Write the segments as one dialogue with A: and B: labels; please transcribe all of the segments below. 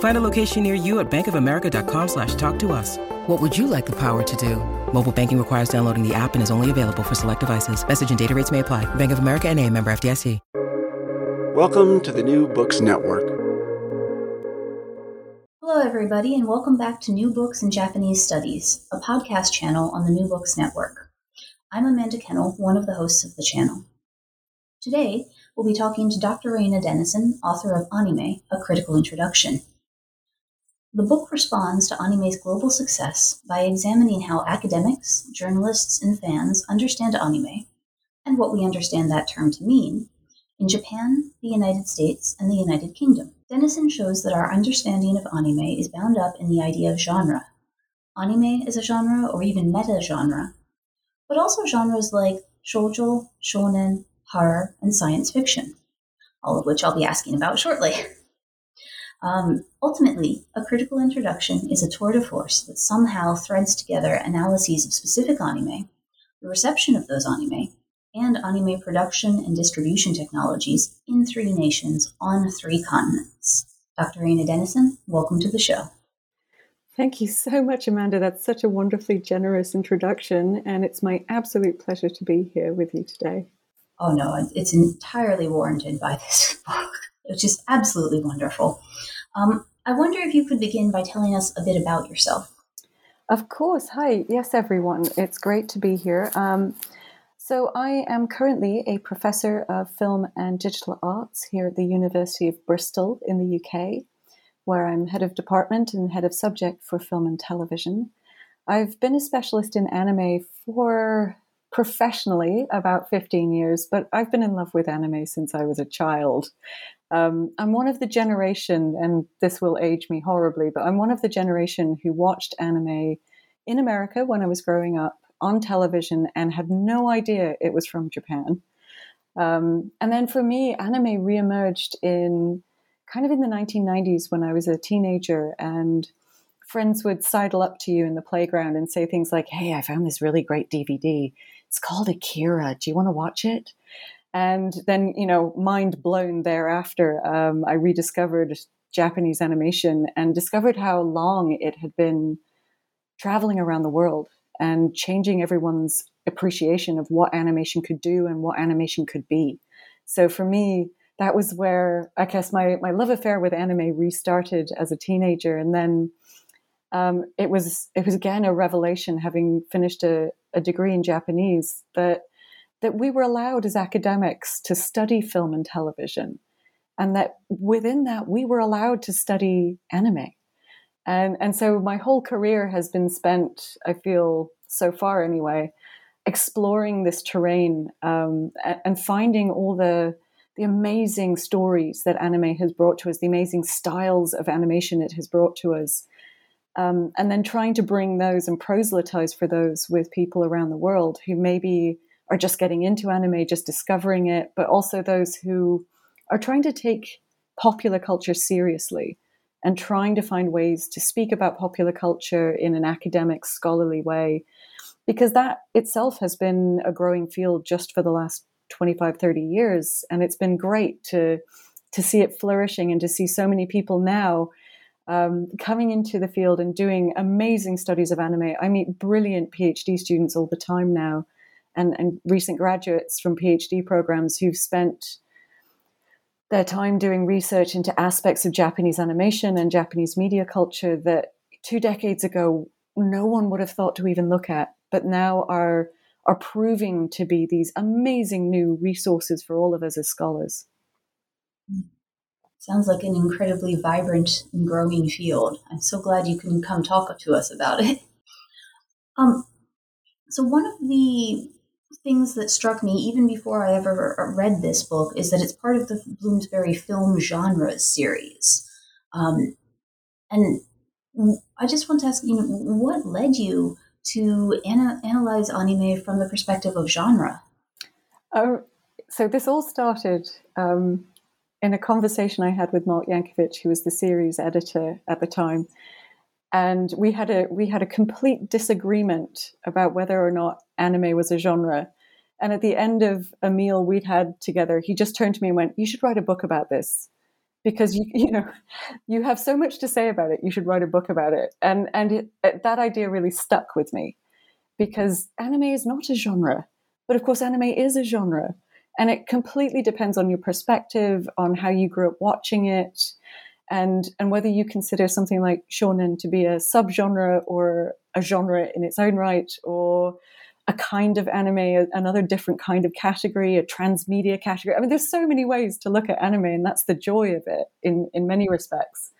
A: Find a location near you at bankofamerica.com slash talk to us. What would you like the power to do? Mobile banking requires downloading the app and is only available for select devices. Message and data rates may apply. Bank of America and a member FDIC.
B: Welcome to the New Books Network.
C: Hello, everybody, and welcome back to New Books in Japanese Studies, a podcast channel on the New Books Network. I'm Amanda Kennell, one of the hosts of the channel. Today, we'll be talking to Dr. Rayna Denison, author of Anime, A Critical Introduction. The book responds to anime's global success by examining how academics, journalists, and fans understand anime, and what we understand that term to mean, in Japan, the United States, and the United Kingdom. Denison shows that our understanding of anime is bound up in the idea of genre. Anime is a genre or even meta genre, but also genres like shoujo, shonen, horror, and science fiction, all of which I'll be asking about shortly. Um, ultimately, a critical introduction is a tour de force that somehow threads together analyses of specific anime, the reception of those anime, and anime production and distribution technologies in three nations on three continents. Dr. Rayna Denison, welcome to the show.
D: Thank you so much, Amanda. That's such a wonderfully generous introduction, and it's my absolute pleasure to be here with you today.
C: Oh, no, it's entirely warranted by this book, which is absolutely wonderful. Um, I wonder if you could begin by telling us a bit about yourself.
D: Of course. Hi. Yes, everyone. It's great to be here. Um, so, I am currently a professor of film and digital arts here at the University of Bristol in the UK, where I'm head of department and head of subject for film and television. I've been a specialist in anime for professionally about 15 years, but I've been in love with anime since I was a child. Um, I'm one of the generation, and this will age me horribly, but I'm one of the generation who watched anime in America when I was growing up on television and had no idea it was from Japan. Um, and then for me, anime reemerged in kind of in the 1990s when I was a teenager, and friends would sidle up to you in the playground and say things like, Hey, I found this really great DVD. It's called Akira. Do you want to watch it? And then, you know, mind blown thereafter, um, I rediscovered Japanese animation and discovered how long it had been traveling around the world and changing everyone's appreciation of what animation could do and what animation could be. So for me, that was where I guess my, my love affair with anime restarted as a teenager. And then um, it was it was again a revelation having finished a, a degree in Japanese that that we were allowed as academics to study film and television and that within that we were allowed to study anime. And and so my whole career has been spent i feel so far anyway exploring this terrain um, and, finding all the the amazing stories that anime has brought to us the amazing styles of animation it has brought to us um, and then trying to bring those and proselytize for those with people around the world who maybe are just getting into anime, just discovering it, but also those who are trying to take popular culture seriously and trying to find ways to speak about popular culture in an academic, scholarly way, because that itself has been a growing field just for the last 25, 30 years. And it's been great to, to see it flourishing and to see so many people now um, coming into the field and doing amazing studies of anime. I meet brilliant PhD students all the time now, and, and recent graduates from PhD programs who've spent their time doing research into aspects of Japanese animation and Japanese media culture that two decades ago no one would have thought to even look at, but now are are proving to be these amazing new resources for all of us as scholars.
C: Sounds like an incredibly vibrant and growing field. I'm so glad you can come talk to us about it. Um, so one of the things that struck me even before I ever read this book is that it's part of the Bloomsbury Film Genres series. Um, and I just want to ask you, know, what led you to ana- analyze anime from the perspective of genre?
D: Oh, so this all started um, in a conversation I had with Mark Jancovich, who was the series editor at the time, and we had a we had a complete disagreement about whether or not anime was a genre. And at the end of a meal we'd had together, he just turned to me and went, "You should write a book about this." because you you know you have so much to say about it you should write a book about it. And and it, uh, that idea really stuck with me. Because anime is not a genre. But of course anime is a genre. And it completely depends on your perspective on how you grew up watching it and and whether you consider something like shonen to be a subgenre or a genre in its own right or a kind of anime, another different kind of category, a transmedia category. I mean, there's so many ways to look at anime, and that's the joy of it in, in many respects.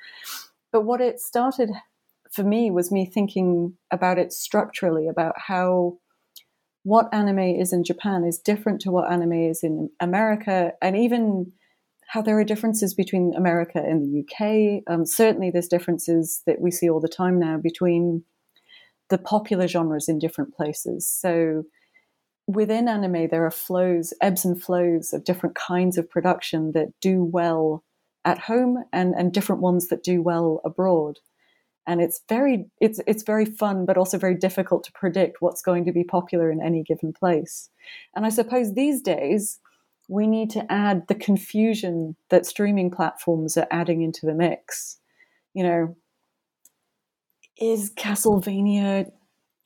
D: But what it started for me was me thinking about it structurally, about how what anime is in Japan is different to what anime is in America, and even how there are differences between America and the UK. Um, certainly, there's differences that we see all the time now between the popular genres in different places. So within anime, there are flows, ebbs and flows of different kinds of production that do well at home and, and different ones that do well abroad. And it's very it's it's very fun, but also very difficult to predict what's going to be popular in any given place. And I suppose these days we need to add the confusion that streaming platforms are adding into the mix. You know, is Castlevania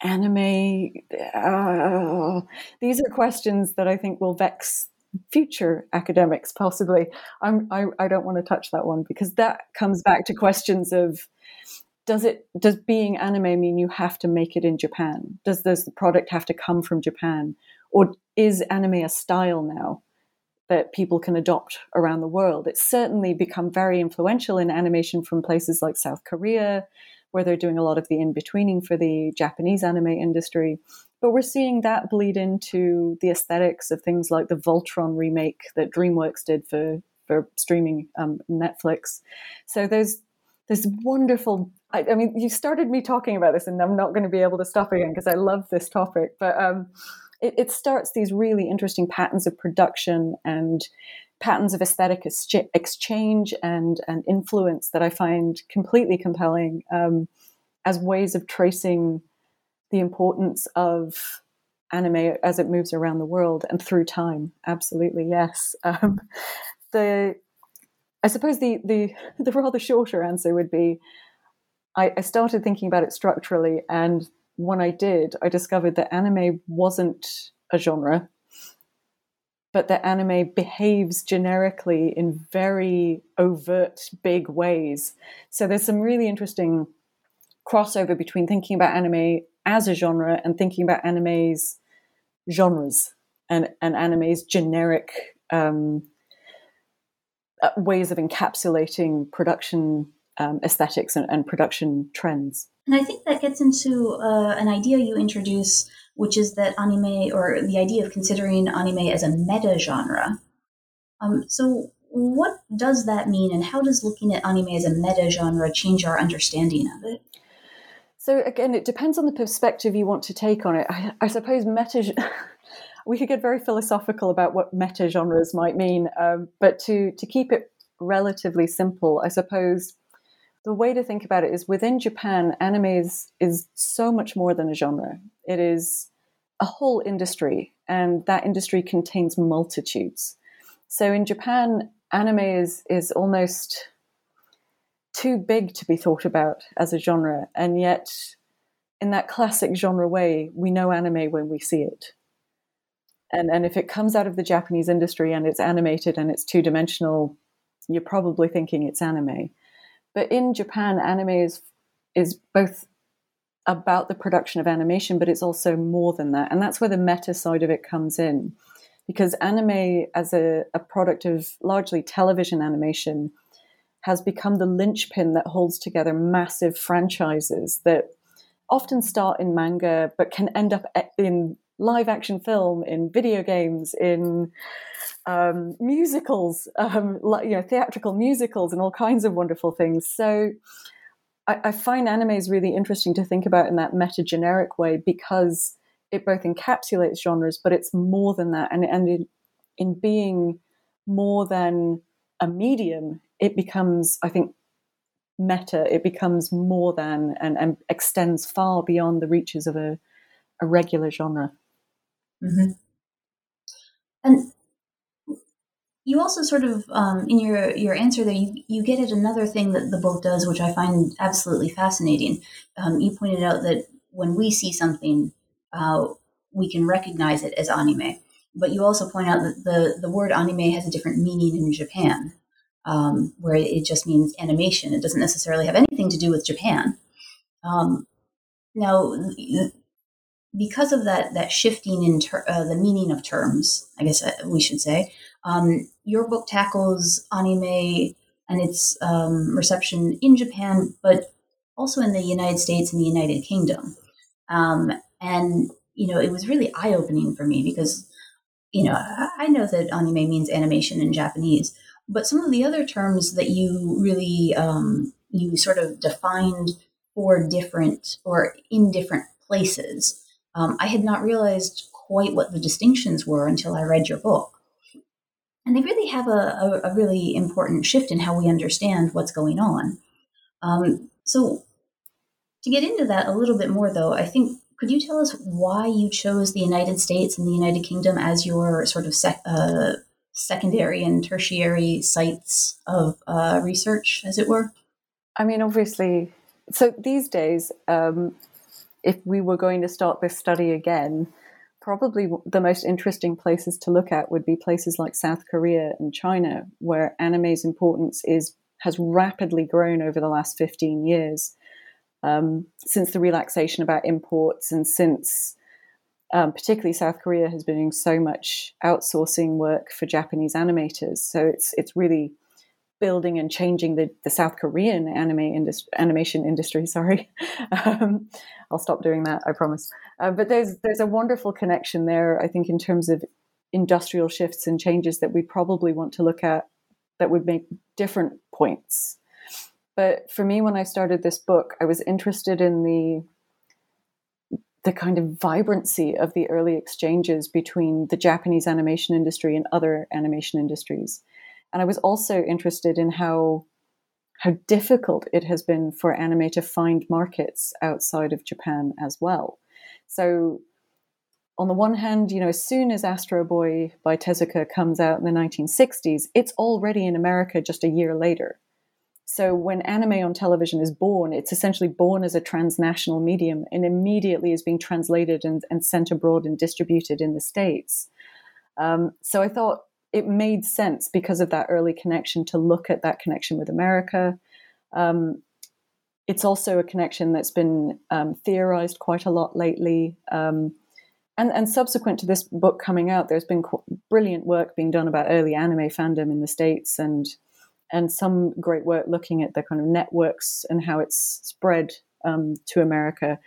D: anime? Uh, these are questions that I think will vex future academics, possibly. I'm, I, I don't want to touch that one because that comes back to questions of does it does being anime mean you have to make it in Japan? Does does the product have to come from Japan, or is anime a style now? That people can adopt around the world. It's certainly become very influential in animation from places like South Korea, where they're doing a lot of the in betweening for the Japanese anime industry. But we're seeing that bleed into the aesthetics of things like the Voltron remake that DreamWorks did for for streaming um, Netflix. So there's there's wonderful. I, I, mean, you started me talking about this, and I'm not going to be able to stop again because I love this topic. But um, it, it starts these really interesting patterns of production and patterns of aesthetic exchange and, and influence that I find completely compelling um, as ways of tracing the importance of anime as it moves around the world and through time. Absolutely, yes. Um, the I suppose the, the the rather shorter answer would be I, I started thinking about it structurally, and when I did, I discovered that anime wasn't a genre but that anime behaves generically in very overt, big ways. So there's some really interesting crossover between thinking about anime as a genre and thinking about anime's genres and, and anime's generic um, uh, ways of encapsulating production um, aesthetics and, and, production trends.
C: And I think that gets into uh, an idea you introduce which is that anime, or the idea of considering anime as a meta genre. Um, so, what does that mean, and how does looking at anime as a meta genre change our understanding of it?
D: So, again, it depends on the perspective you want to take on it. I, I suppose meta. we could get very philosophical about what meta genres might mean, um, but to to keep it relatively simple, I suppose the way to think about it is within Japan, anime is, is so much more than a genre. It is a whole industry, and that industry contains multitudes. So in Japan, anime is is almost too big to be thought about as a genre, and yet in that classic genre way, we know anime when we see it. And and if it comes out of the Japanese industry and it's animated and it's two dimensional, you're probably thinking it's anime. But in Japan, anime is is both about the production of animation, but it's also more than that. And that's where the meta side of it comes in. Because anime, as a, a product of largely television animation, has become the linchpin that holds together massive franchises that often start in manga but can end up in live action film, in video games, in um, musicals, um, like, you know, theatrical musicals, and all kinds of wonderful things. So I, I find anime is really interesting to think about in that meta generic way because it both encapsulates genres, but it's more than that. And, and in, in being more than a medium, it becomes, I think, meta. It becomes more than and, and extends far beyond the reaches of a, a regular genre.
C: Mm-hmm. And you also sort of um, in your your answer there you, you get at another thing that the book does which i find absolutely fascinating. Um, you pointed out that when we see something uh, we can recognize it as anime. But you also point out that the, the word anime has a different meaning in japan um, where it just means animation. It doesn't necessarily have anything to do with japan. Um, now because of that that shifting in ter- uh, the meaning of terms i guess uh, we should say um, your book tackles anime and its um, reception in Japan, but also in the United States and the United Kingdom. Um, and, you know, it was really eye opening for me because, you know, I know that anime means animation in Japanese, but some of the other terms that you really, um, you sort of defined for different or in different places, um, I had not realized quite what the distinctions were until I read your book and they really have a, a, a, really important shift in how we understand what's going on. Um, so, to get into that a little bit more, though, I think could you tell us why you chose the United States and the United Kingdom as your sort of sec, uh, secondary and tertiary sites of uh, research, as it were?
D: I mean, obviously, so these days, um, if we were going to start this study again, probably the most interesting places to look at would be places like South Korea and China, where anime's importance is has rapidly grown over the last 15 years. Um, since the relaxation about imports and since um, particularly South Korea has been doing so much outsourcing work for Japanese animators. So it's it's really building and changing the, the South Korean anime indus- animation industry. Sorry, um, I'll stop doing that. I promise. Uh, but there's there's a wonderful connection there. I think in terms of industrial shifts and changes that we probably want to look at that would make different points. But for me, when I started this book, I was interested in the the kind of vibrancy of the early exchanges between the Japanese animation industry and other animation industries. And I was also interested in how how difficult it has been for anime to find markets outside of Japan as well. So on the one hand, you know, as soon as Astro Boy by Tezuka comes out in the 1960s, it's already in America just a year later. So when anime on television is born, it's essentially born as a transnational medium and immediately is being translated and, and sent abroad and distributed in the States. Um, so I thought it made sense because of that early connection to look at that connection with America. Um, it's also a connection that's been um, theorized quite a lot lately. Um, and, and, subsequent to this book coming out, there's been brilliant work being done about early anime fandom in the States and and some great work looking at the kind of networks and how it's spread um, to America,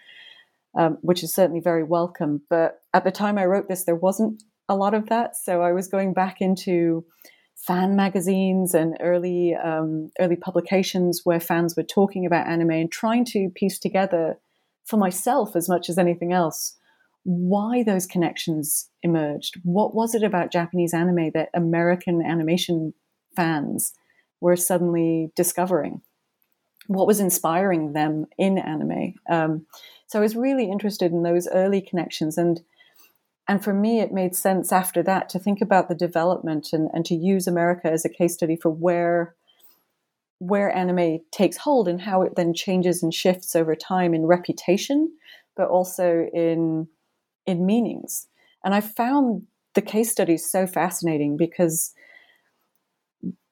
D: um, which is certainly very welcome. But at the time I wrote this, there wasn't a lot of that. So I was going back into fan magazines and early um, early publications where fans were talking about anime and trying to piece together for myself as much as anything else why those connections emerged. What was it about Japanese anime that American animation fans were suddenly discovering? What was inspiring them in anime? Um, so I was really interested in those early connections and and for me, it made sense after that to think about the development and, and to use America as a case study for where where anime takes hold and how it then changes and shifts over time in reputation, but also in in meanings. And I found the case studies so fascinating because,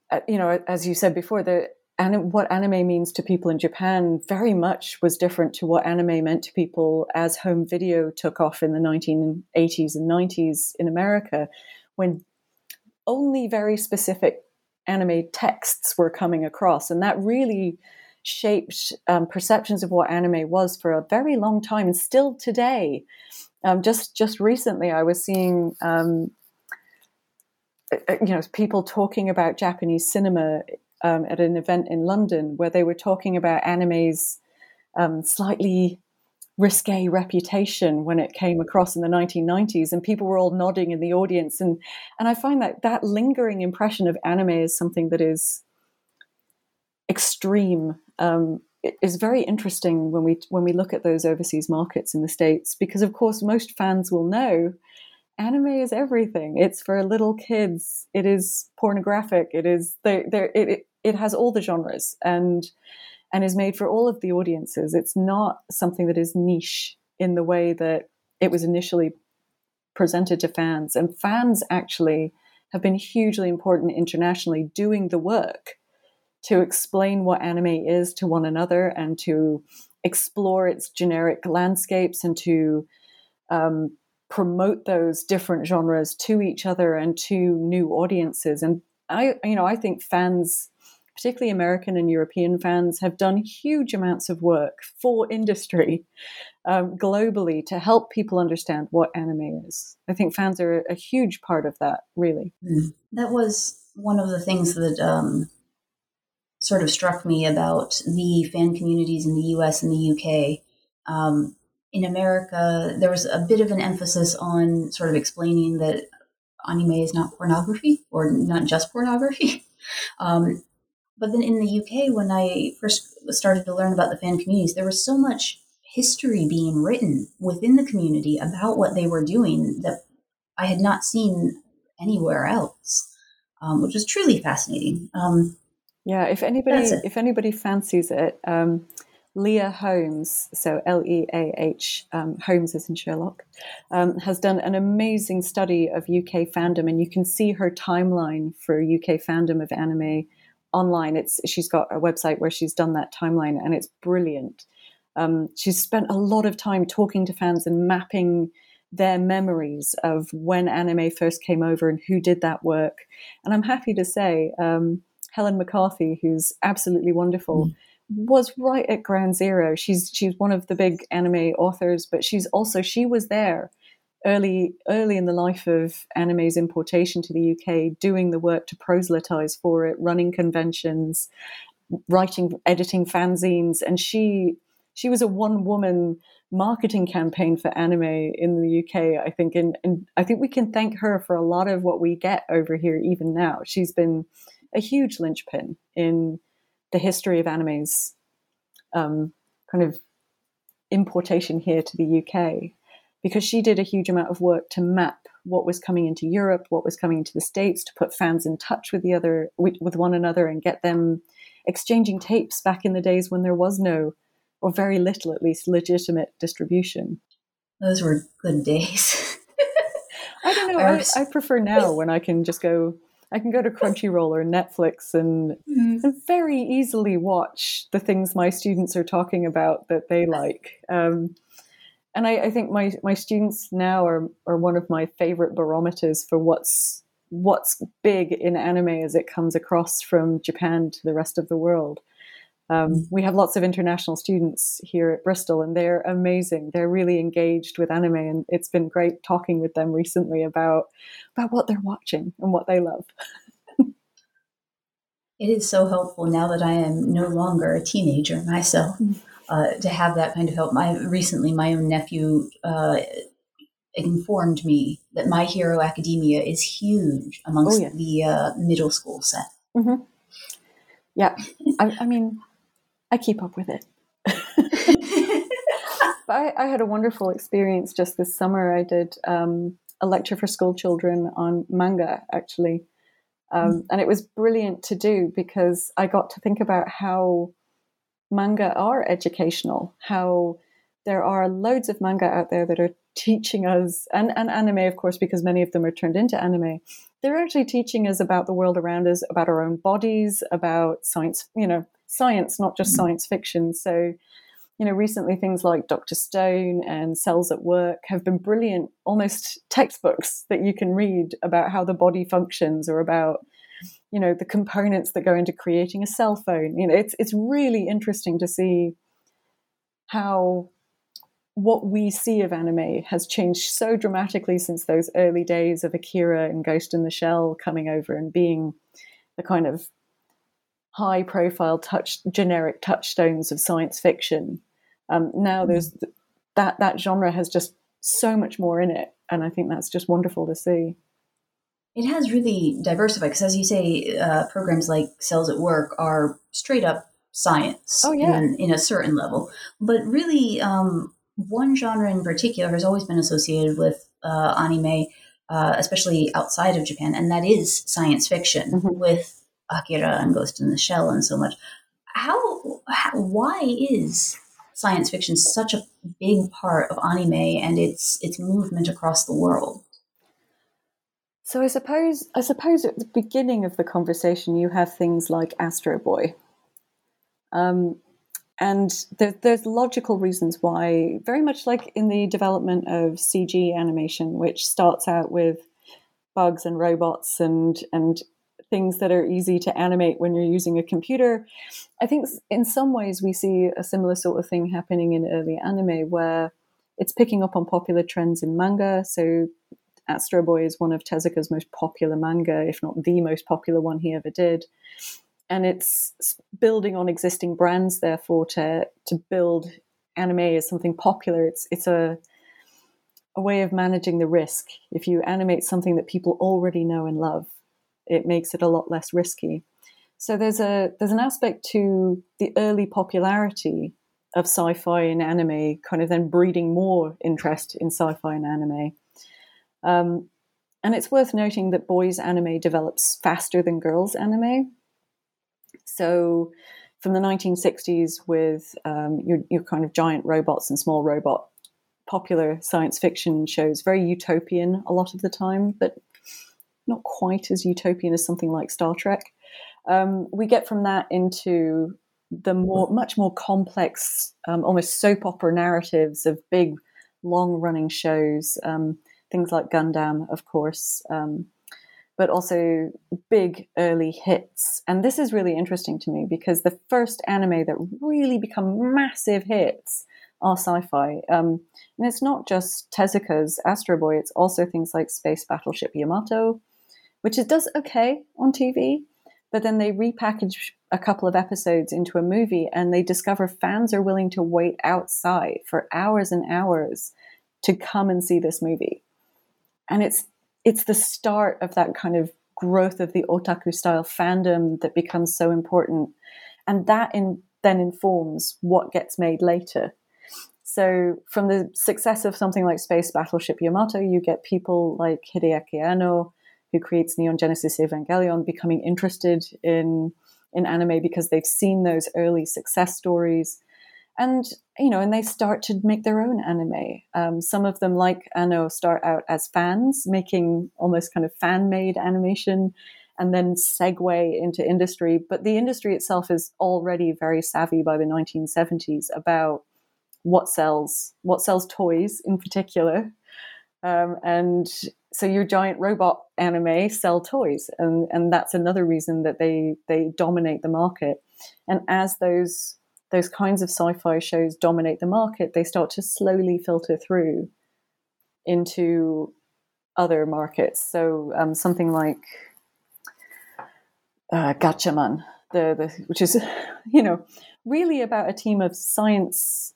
D: uh, you know, as you said before, the and what anime means to people in Japan very much was different to what anime meant to people as home video took off in the 1980s and 90s in America, when only very specific anime texts were coming across. And that really shaped um, perceptions of what anime was for a very long time and still today. Um, just just recently, I was seeing um, uh, uh, you know people talking about Japanese cinema um, at an event in London where they were talking about anime's um, slightly risque reputation when it came across in the 1990s and people were all nodding in the audience. And and I find that that lingering impression of anime is something that is extreme. Um, is very interesting when we when we look at those overseas markets in the states because of course most fans will know anime is everything. It's for little kids. It is pornographic. It is there it, it, it has all the genres and and is made for all of the audiences. It's not something that is niche in the way that it was initially presented to fans. And fans actually have been hugely important internationally doing the work to explain what anime is to one another and to explore its generic landscapes and to um, promote those different genres to each other and to new audiences. And I, you know, I think fans particularly American and European fans, have done huge amounts of work for industry um, globally to help people understand what anime is. I think fans are a huge part of that, really.
C: Mm. That was one of the things that um, sort of struck me about the fan communities in the US and the UK. Um, in America, there was a bit of an emphasis on sort of explaining that anime is not pornography or not just pornography. Um, but then in the UK, when I first started to learn about the fan communities, there was so much history being written within the community about what they were doing that I had not seen anywhere else, um, which was truly fascinating. Um,
D: yeah, if anybody if anybody fancies it, um, Leah Holmes, so L E A H um, Holmes is in Sherlock, um, has done an amazing study of UK fandom, and you can see her timeline for UK fandom of anime online. It's she's got a website where she's done that timeline, and it's brilliant. Um, she's spent a lot of time talking to fans and mapping their memories of when anime first came over and who did that work. And I'm happy to say, um, Helen McCarthy, who's absolutely wonderful, mm. was right at ground zero. She's she's one of the big anime authors, but she's also she was there early early in the life of anime's importation to the UK, doing the work to proselytize for it, running conventions, writing, editing fanzines, and she she was a one woman marketing campaign for anime in the UK. I think, and, and I think we can thank her for a lot of what we get over here even now. She's been a huge linchpin in the history of anime's um, kind of importation here to the UK because she did a huge amount of work to map what was coming into Europe, what was coming into the States, to put fans in touch with the other with, with one another and get them exchanging tapes back in the days when there was no or very little at least legitimate distribution.
C: Those were good days.
D: I don't know. I, I, prefer now when I can just go I can go to Crunchyroll or Netflix and, mm. and, very easily watch the things my students are talking about that they like. Um, and I, I, think my my students now are are one of my favorite barometers for what's what's big in anime as it comes across from Japan to the rest of the world. Um, mm. we have lots of international students here at Bristol, and they're amazing. They're really engaged with anime, and it's been great talking with them recently about about what they're watching and what they love.
C: it is so helpful now that I am no longer a teenager myself. Mm uh, to have that kind of help. My recently, my own nephew uh, informed me that My Hero Academia is huge amongst oh, yeah. the uh, middle school set.
D: Mm-hmm. Yeah, I, I, mean, I keep up with it. I, I, had a wonderful experience just this summer. I did um, a lecture for school children on manga, actually. Um, and it was brilliant to do because I got to think about how manga are educational, how there are loads of manga out there that are teaching us, and, and anime, of course, because many of them are turned into anime. They're actually teaching us about the world around us, about our own bodies, about science, you know, science, not just mm-hmm. science fiction. So, you know, recently things like Dr. Stone and Cells at Work have been brilliant, almost textbooks that you can read about how the body functions or about, you know, the components that go into creating a cell phone. You know, it's it's really interesting to see how what we see of anime has changed so dramatically since those early days of Akira and Ghost in the Shell coming over and being the kind of high profile touch generic touchstones of science fiction. Um, now hmm. there's that that genre has just so much more in it, and I think that's just wonderful to see.
C: It has really diversified because, as you say, uh, programs like Cells at Work are straight up science
D: oh, yeah.
C: in, in a certain level. But really, um, one genre in particular has always been associated with uh, anime, uh, especially outside of Japan, and that is science fiction mm-hmm. with Akira and Ghost in the Shell and so much. How, how, why is science fiction such a big part of anime and its its movement across the world?
D: So I suppose I suppose at the beginning of the conversation you have things like Astro Boy. Um, and there, there's logical reasons why, very much like in the development of CG animation, which starts out with bugs and robots and and things that are easy to animate when you're using a computer. I think in some ways we see a similar sort of thing happening in early anime where it's picking up on popular trends in manga. So Astro Boy is one of Tezuka's most popular manga, if not the most popular one he ever did. And it's building on existing brands, therefore, to to build anime as something popular. It's it's a a way of managing the risk. If you animate something that people already know and love, it makes it a lot less risky. So there's a there's an aspect to the early popularity of sci-fi and anime, kind of then breeding more interest in sci-fi and anime. Um, and it's worth noting that boys anime develops faster than girls anime. So from the 1960s with um, your, your kind of giant robots and small robot popular science fiction shows, very utopian a lot of the time, but not quite as utopian as something like Star Trek. Um, we get from that into the more, much more complex, um, almost soap opera narratives of big, long-running shows. Um, things like Gundam, of course, um, but also big early hits. And this is really interesting to me because the first anime that really become massive hits are sci-fi. Um, and it's not just Tezuka's Astro Boy; it's also things like Space Battleship Yamato, which it does okay on TV, but then they repackage a couple of episodes into a movie and they discover fans are willing to wait outside for hours and hours to come and see this movie. And it's it's the start of that kind of growth of the otaku style fandom that becomes so important. And that in, then informs what gets made later. So, from the success of something like Space Battleship Yamato, you get people like Hideaki Anno, who creates Neon Genesis Evangelion, becoming interested in in anime because they've seen those early success stories, and you know, and they start to make their own anime. Um, some of them, like Anno, start out as fans, making almost kind of fan made animation, and then segue into industry. But the industry itself is already very savvy by the 1970s about what sells, what sells toys in particular. Um, and so your giant robot anime sell toys and and that's another reason that they they dominate the market and as those those kinds of sci-fi shows dominate the market they start to slowly filter through into other markets. So um, something like uh, Gatchaman the, the which is you know really about a team of science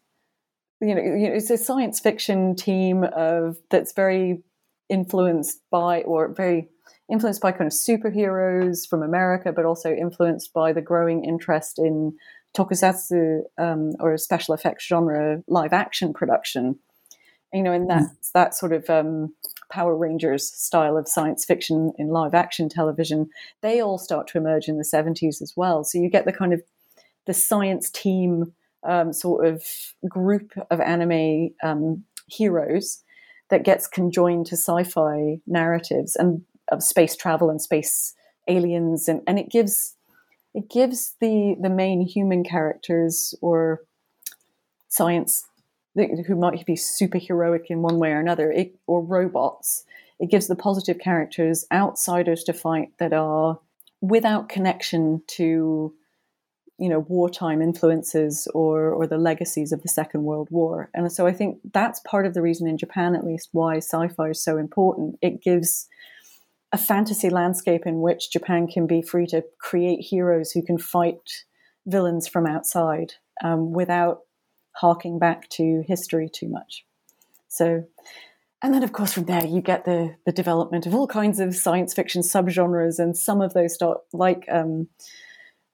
D: you know it's a science fiction team of that's very influenced by or very influenced by kind of superheroes from America, but also influenced by the growing interest in tokusatsu um, or a special effects genre live action production. You know, and that mm. that sort of um, Power Rangers style of science fiction in live action television, they all start to emerge in the 70s as well. So you get the kind of the science team um, sort of group of anime um, heroes that gets conjoined to sci-fi narratives and of space travel and space aliens and, and it gives it gives the the main human characters or science who might be superheroic in one way or another it, or robots it gives the positive characters outsiders to fight that are without connection to you know wartime influences or or the legacies of the second world war. And so i think that's part of the reason in japan at least why sci-fi is so important. It gives a fantasy landscape in which japan can be free to create heroes who can fight villains from outside um, without harking back to history too much so and then of course from there you get the the development of all kinds of science fiction subgenres and some of those start like um,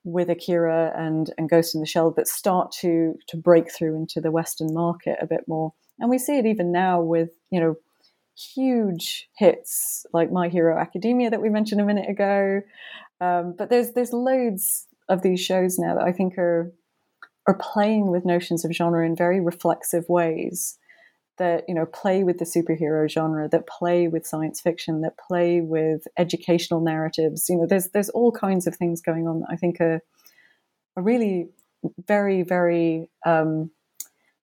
D: with Akira and, and Ghost in the Shell that start to to break through into the Western market a bit more. And we see it even now with, you know, huge hits like My Hero Academia that we mentioned a minute ago. Um, but there's there's loads of these shows now that I think are are playing with notions of genre in very reflexive ways that you know play with the superhero genre that play with science fiction that play with educational narratives you know there's there's all kinds of things going on that i think are, are really very very um,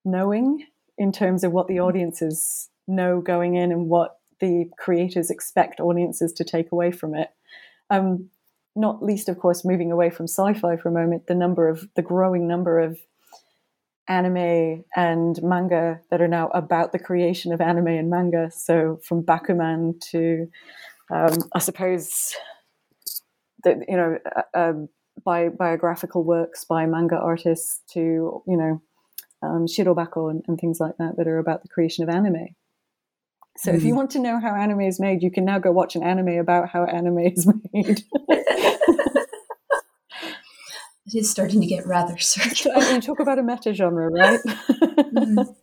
D: knowing in terms of what the audiences know going in and what the creators expect audiences to take away from it um, not least of course moving away from sci-fi for a moment the number of the growing number of anime and manga that are now about the creation of anime and manga. So from Bakuman to, um, I suppose, you know, uh, um, bi- biographical works by manga artists to you know, um, Shirobako and, and, things like that that are about the creation of anime. So mm. if you mm. want to know how anime is made, you can now go watch an anime about how anime is made.
C: it is starting to get rather circular.
D: I mean, talk about a meta genre, right? mm-hmm.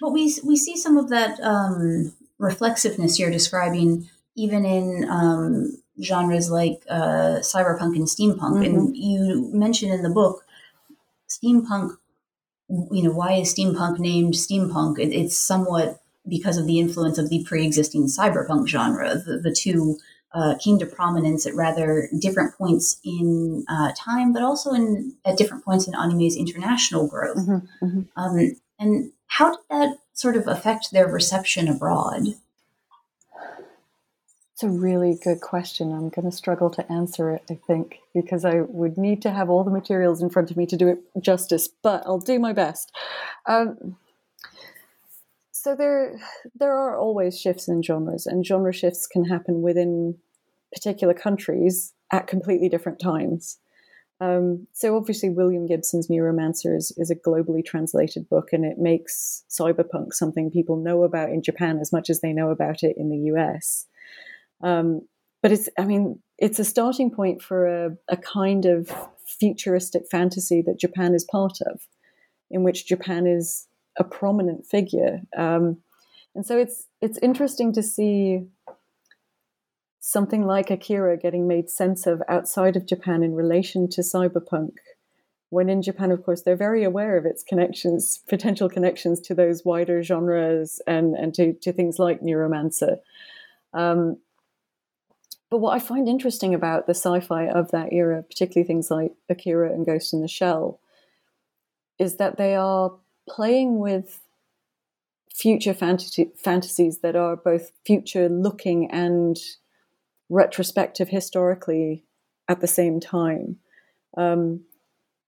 C: But we we see some of that um, reflexiveness you're describing, even in um, genres like uh, cyberpunk and steampunk. Mm-hmm. And you mentioned in the book steampunk. You know, why is steampunk named steampunk? It, it's somewhat because of the influence of the pre-existing cyberpunk genre. The, the two uh, came to prominence at rather different points in uh, time, but also in at different points in anime's international growth. Mm-hmm, mm-hmm. Um, and how did that sort of affect their reception abroad?
D: It's a really good question. I'm going to struggle to answer it, I think, because I would need to have all the materials in front of me to do it justice, but I'll do my best. Um, so there there are always shifts in genres and genre shifts can happen within particular countries at completely different times. Um, so obviously william gibson's neuromancer is, is, a globally translated book and it makes cyberpunk something people know about in japan as much as they know about it in the us um, but it's i mean it's a starting point for a, a kind of futuristic fantasy that japan is part of in which japan is a prominent figure. Um, and so it's it's interesting to see something like Akira getting made sense of outside of Japan in relation to cyberpunk. When in Japan, of course, they're very aware of its connections, potential connections to those wider genres and, and to, to things like Neuromancer. Um, but what I find interesting about the sci fi of that era, particularly things like Akira and Ghost in the Shell, is that they are playing with future fantasy, fantasies that are both future looking and retrospective historically at the same time. Um,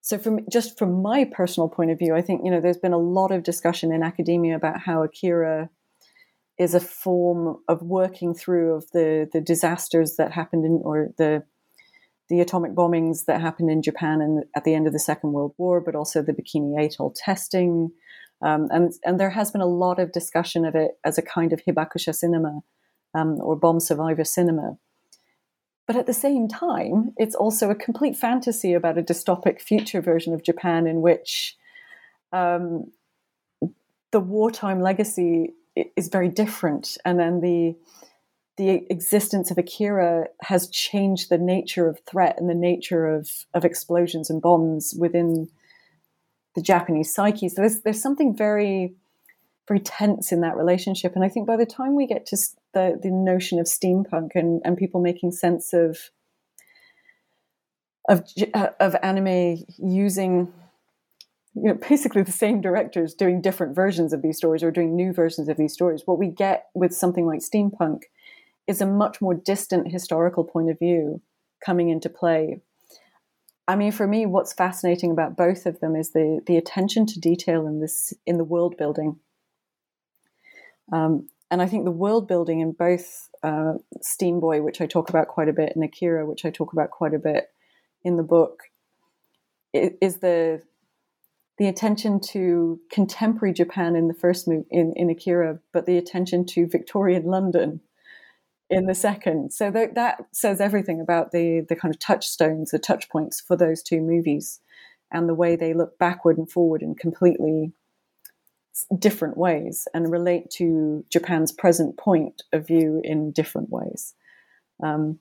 D: so, from just from my personal point of view, I think you know there's been a lot of discussion in academia about how Akira is a form of working through of the the disasters that happened in or the the atomic bombings that happened in Japan in, at the end of the Second World War, but also the Bikini Atoll testing. Um, and, and there has been a lot of discussion of it as a kind of hibakusha cinema um, or bomb survivor cinema. But at the same time, it's also a complete fantasy about a dystopic future version of Japan in which um, the wartime legacy is very different, and then the the existence of Akira has changed the nature of threat and the nature of of explosions and bombs within the Japanese psyche. So there's there's something very very tense in that relationship, and I think by the time we get to the the notion of steampunk and and people making sense of of uh, of anime using you know basically the same directors doing different versions of these stories or doing new versions of these stories what we get with something like steampunk is a much more distant historical point of view coming into play. I mean for me what's fascinating about both of them is the the attention to detail in this in the world building. Um, and i think the world building in both uh, Steamboy which i talk about quite a bit and akira which i talk about quite a bit in the book is the the attention to contemporary Japan in the first move in, in Akira, but the attention to Victorian London in the second. So that, that says everything about the the kind of touchstones, the touch points for those two movies, and the way they look backward and forward in completely different ways and relate to Japan's present point of view in different ways. Um,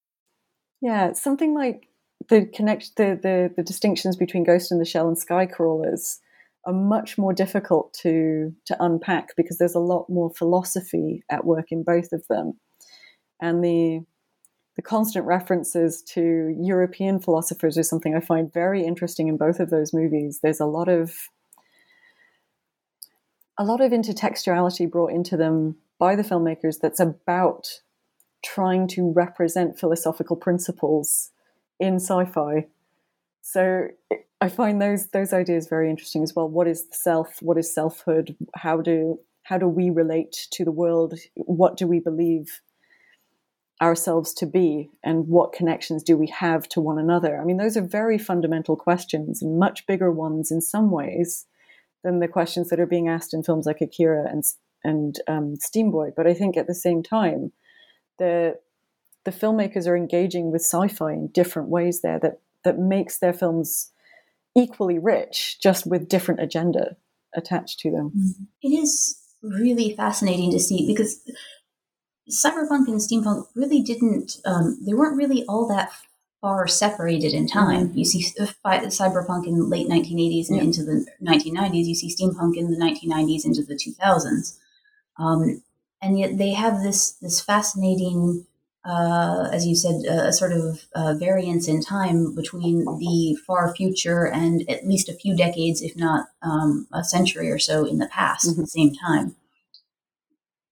D: Yeah, something like the connect the, the the distinctions between Ghost in the Shell and Sky Crawlers are much more difficult to to unpack because there's a lot more philosophy at work in both of them, and the the constant references to European philosophers is something I find very interesting in both of those movies. There's a lot of a lot of intertextuality brought into them by the filmmakers that's about trying to represent philosophical principles in sci-fi. So I find those those ideas very interesting as well. What is the self? What is selfhood? How do how do we relate to the world? What do we believe ourselves to be? And what connections do we have to one another? I mean, those are very fundamental questions, and much bigger ones in some ways than the questions that are being asked in films like Akira and and um, Steamboy. But I think at the same time, the the filmmakers are engaging with sci-fi in different ways there that that makes their films equally rich, just with different agenda attached to them.
C: Mm-hmm. It is really fascinating to see because cyberpunk and steampunk really didn't um, they weren't really all that far separated in time. Mm-hmm. You see cyberpunk in the late 1980s and yeah. into the 1990s. You see steampunk in the 1990s into the 2000s. Um, and yet they have this this fascinating, uh, as you said, uh, a sort of uh, variance in time between the far future and at least a few decades, if not um, a century or so, in the past mm-hmm. at the same time.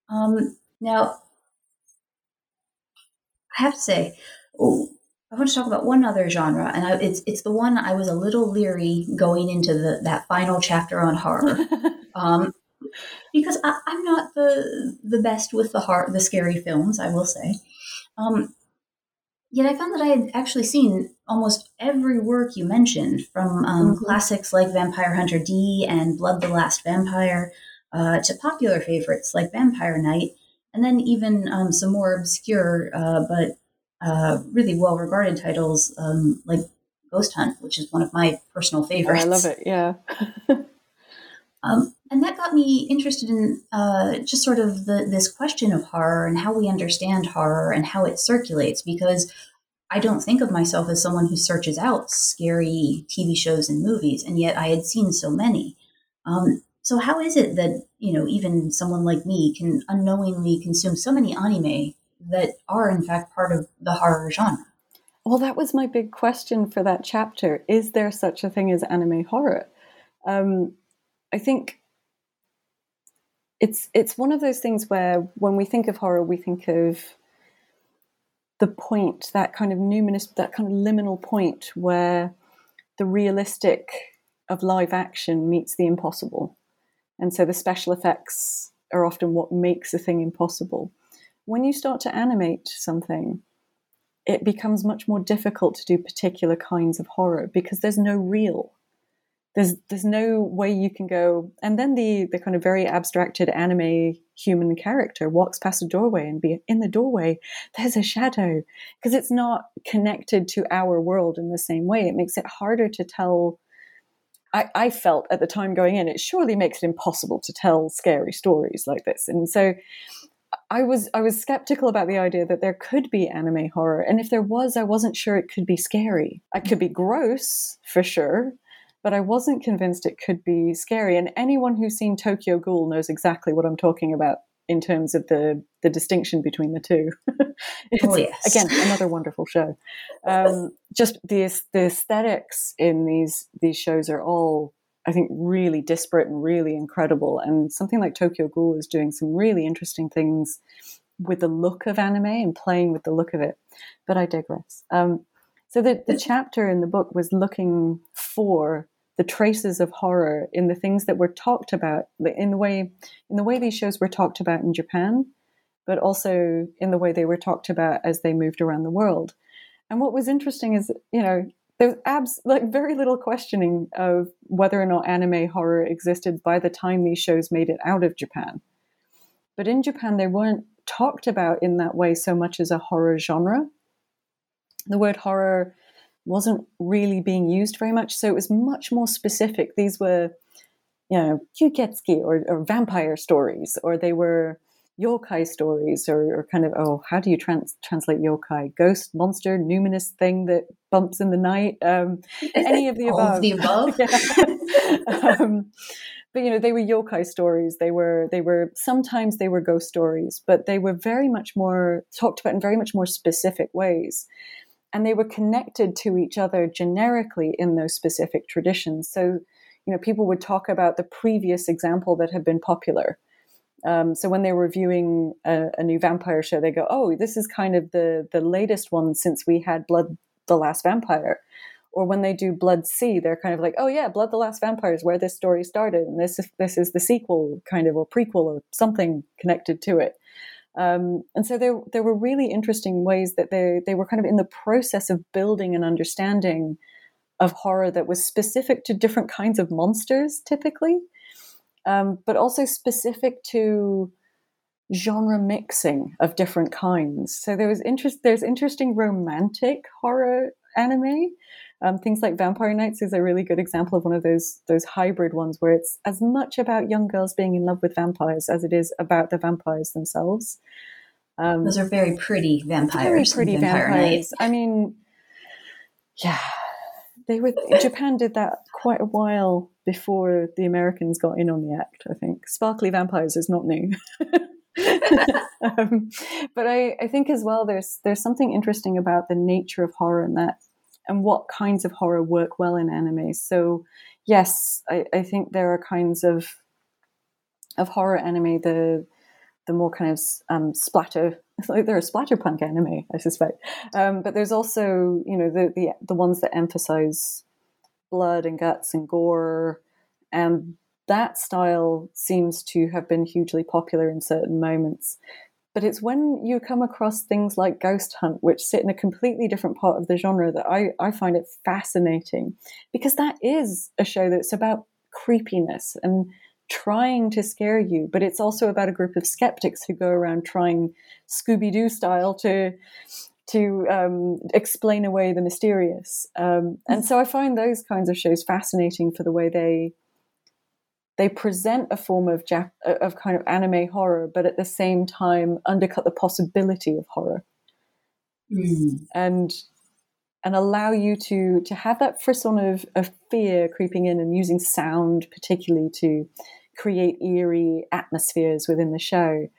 C: Um, now, I have to say, oh, I want to talk about one other genre, and I, it's it's the one I was a little leery going into the that final chapter on horror. um, because I, am not the the best with the heart, the scary films. I will say. Um, yet I found that I had actually seen almost every work you mentioned, from um, mm-hmm. classics like Vampire Hunter D and Blood the Last Vampire, uh, to popular favorites like Vampire Knight, and then even um, some more obscure uh, but uh, really well regarded titles um, like Ghost Hunt, which is one of my personal favorites.
D: Oh, I love it. Yeah.
C: Um, and that got me interested in uh, just sort of the, this question of horror and how we understand horror and how it circulates, because I don't think of myself as someone who searches out scary TV shows and movies, and yet I had seen so many. Um, so how is it that you know even someone like me can unknowingly consume so many anime that are in fact part of the horror genre?
D: Well, that was my big question for that chapter. Is there such a thing as anime horror? Um, I think it's it's one of those things where when we think of horror, we think of the point, that kind of numinous, that kind of liminal point where the realistic of live action meets the impossible. And so the special effects are often what makes a thing impossible. When you start to animate something, it becomes much more difficult to do particular kinds of horror because there's no real. There's there's no way you can go and then the the kind of very abstracted anime human character walks past a doorway and be in the doorway there's a shadow because it's not connected to our world in the same way. It makes it harder to tell I, I, felt at the time going in, it surely makes it impossible to tell scary stories like this. And so I was I was skeptical about the idea that there could be anime horror, and if there was, I wasn't sure it could be scary. It could be gross for sure, but I wasn't convinced it could be scary. And anyone who's seen Tokyo Ghoul knows exactly what I'm talking about in terms of the the distinction between the two.
C: oh, yes.
D: Again, another wonderful show. Um, just the the aesthetics in these these shows are all I think really disparate and really incredible. And something like Tokyo Ghoul is doing some really interesting things with the look of anime and playing with the look of it. But I digress. Um, so the, the chapter in the book was looking for the traces of horror in the things that were talked about in the way in the way these shows were talked about in Japan, but also in the way they were talked about as they moved around the world. And what was interesting is, you know, there's abs like very little questioning of whether or not anime horror existed by the time these shows made it out of Japan. But in Japan, they weren't talked about in that way so much as a horror genre. The word horror wasn't really being used very much, so it was much more specific. These were, you know, kyuuketsuki or, or vampire stories, or they were yokai stories or, or, kind of oh how do you trans- translate yokai? Ghost monster numinous thing that bumps in the night? Um, any of the above
C: of the above.
D: um, but you know they were yokai stories. They were they were sometimes they were ghost stories but they were very much more talked about in very much more specific ways and they were connected to each other generically in those specific traditions so you know people would talk about the previous example that had been popular um, so when they're reviewing a, a, new vampire show, they go, "Oh, this is kind of the the latest one since we had Blood the Last Vampire." Or when they do Blood-C, they're kind of like, "Oh yeah, Blood the Last Vampire is where this story started, and this is this is the sequel, kind of or prequel or something connected to it." Um, and so there there were really interesting ways that they they were kind of in the process of building an understanding of horror that was specific to different kinds of monsters, typically um, but also specific to genre mixing of different kinds. So there was interest. There's interesting romantic horror anime. Um, things like Vampire Knights is a really good example of one of those those hybrid ones where it's as much about young girls being in love with vampires as it is about the vampires themselves.
C: Um, those are very pretty vampires.
D: Very pretty vampire vampires. I mean, yeah, they were. Japan did that quite a while before the Americans got in on the act, I think. Sparkly vampires is not new. um, but I, I think as well there's there's something interesting about the nature of horror and that and what kinds of horror work well in anime. So yes, I, I think there are kinds of of horror anime the the more kind of um, splatter like they're a splatterpunk anime, I suspect. Um, but there's also you know the, the the ones that emphasize blood and guts and gore. And that style seems to have been hugely popular in certain moments. But it's when you come across things like Ghost Hunt, which sit in a completely different part of the genre, that I, I find it fascinating because that is a show that's about creepiness and trying to scare you, but it's also about a group of skeptics who go around trying Scooby Doo style to to um, explain away the mysterious. Um, and so I find those kinds of shows fascinating for the way they they present a form of Jap- of kind of anime horror, but at the same time undercut the possibility of horror, mm. and and allow you to to have that frisson of, of fear creeping in and using sound particularly to create eerie atmospheres within the show,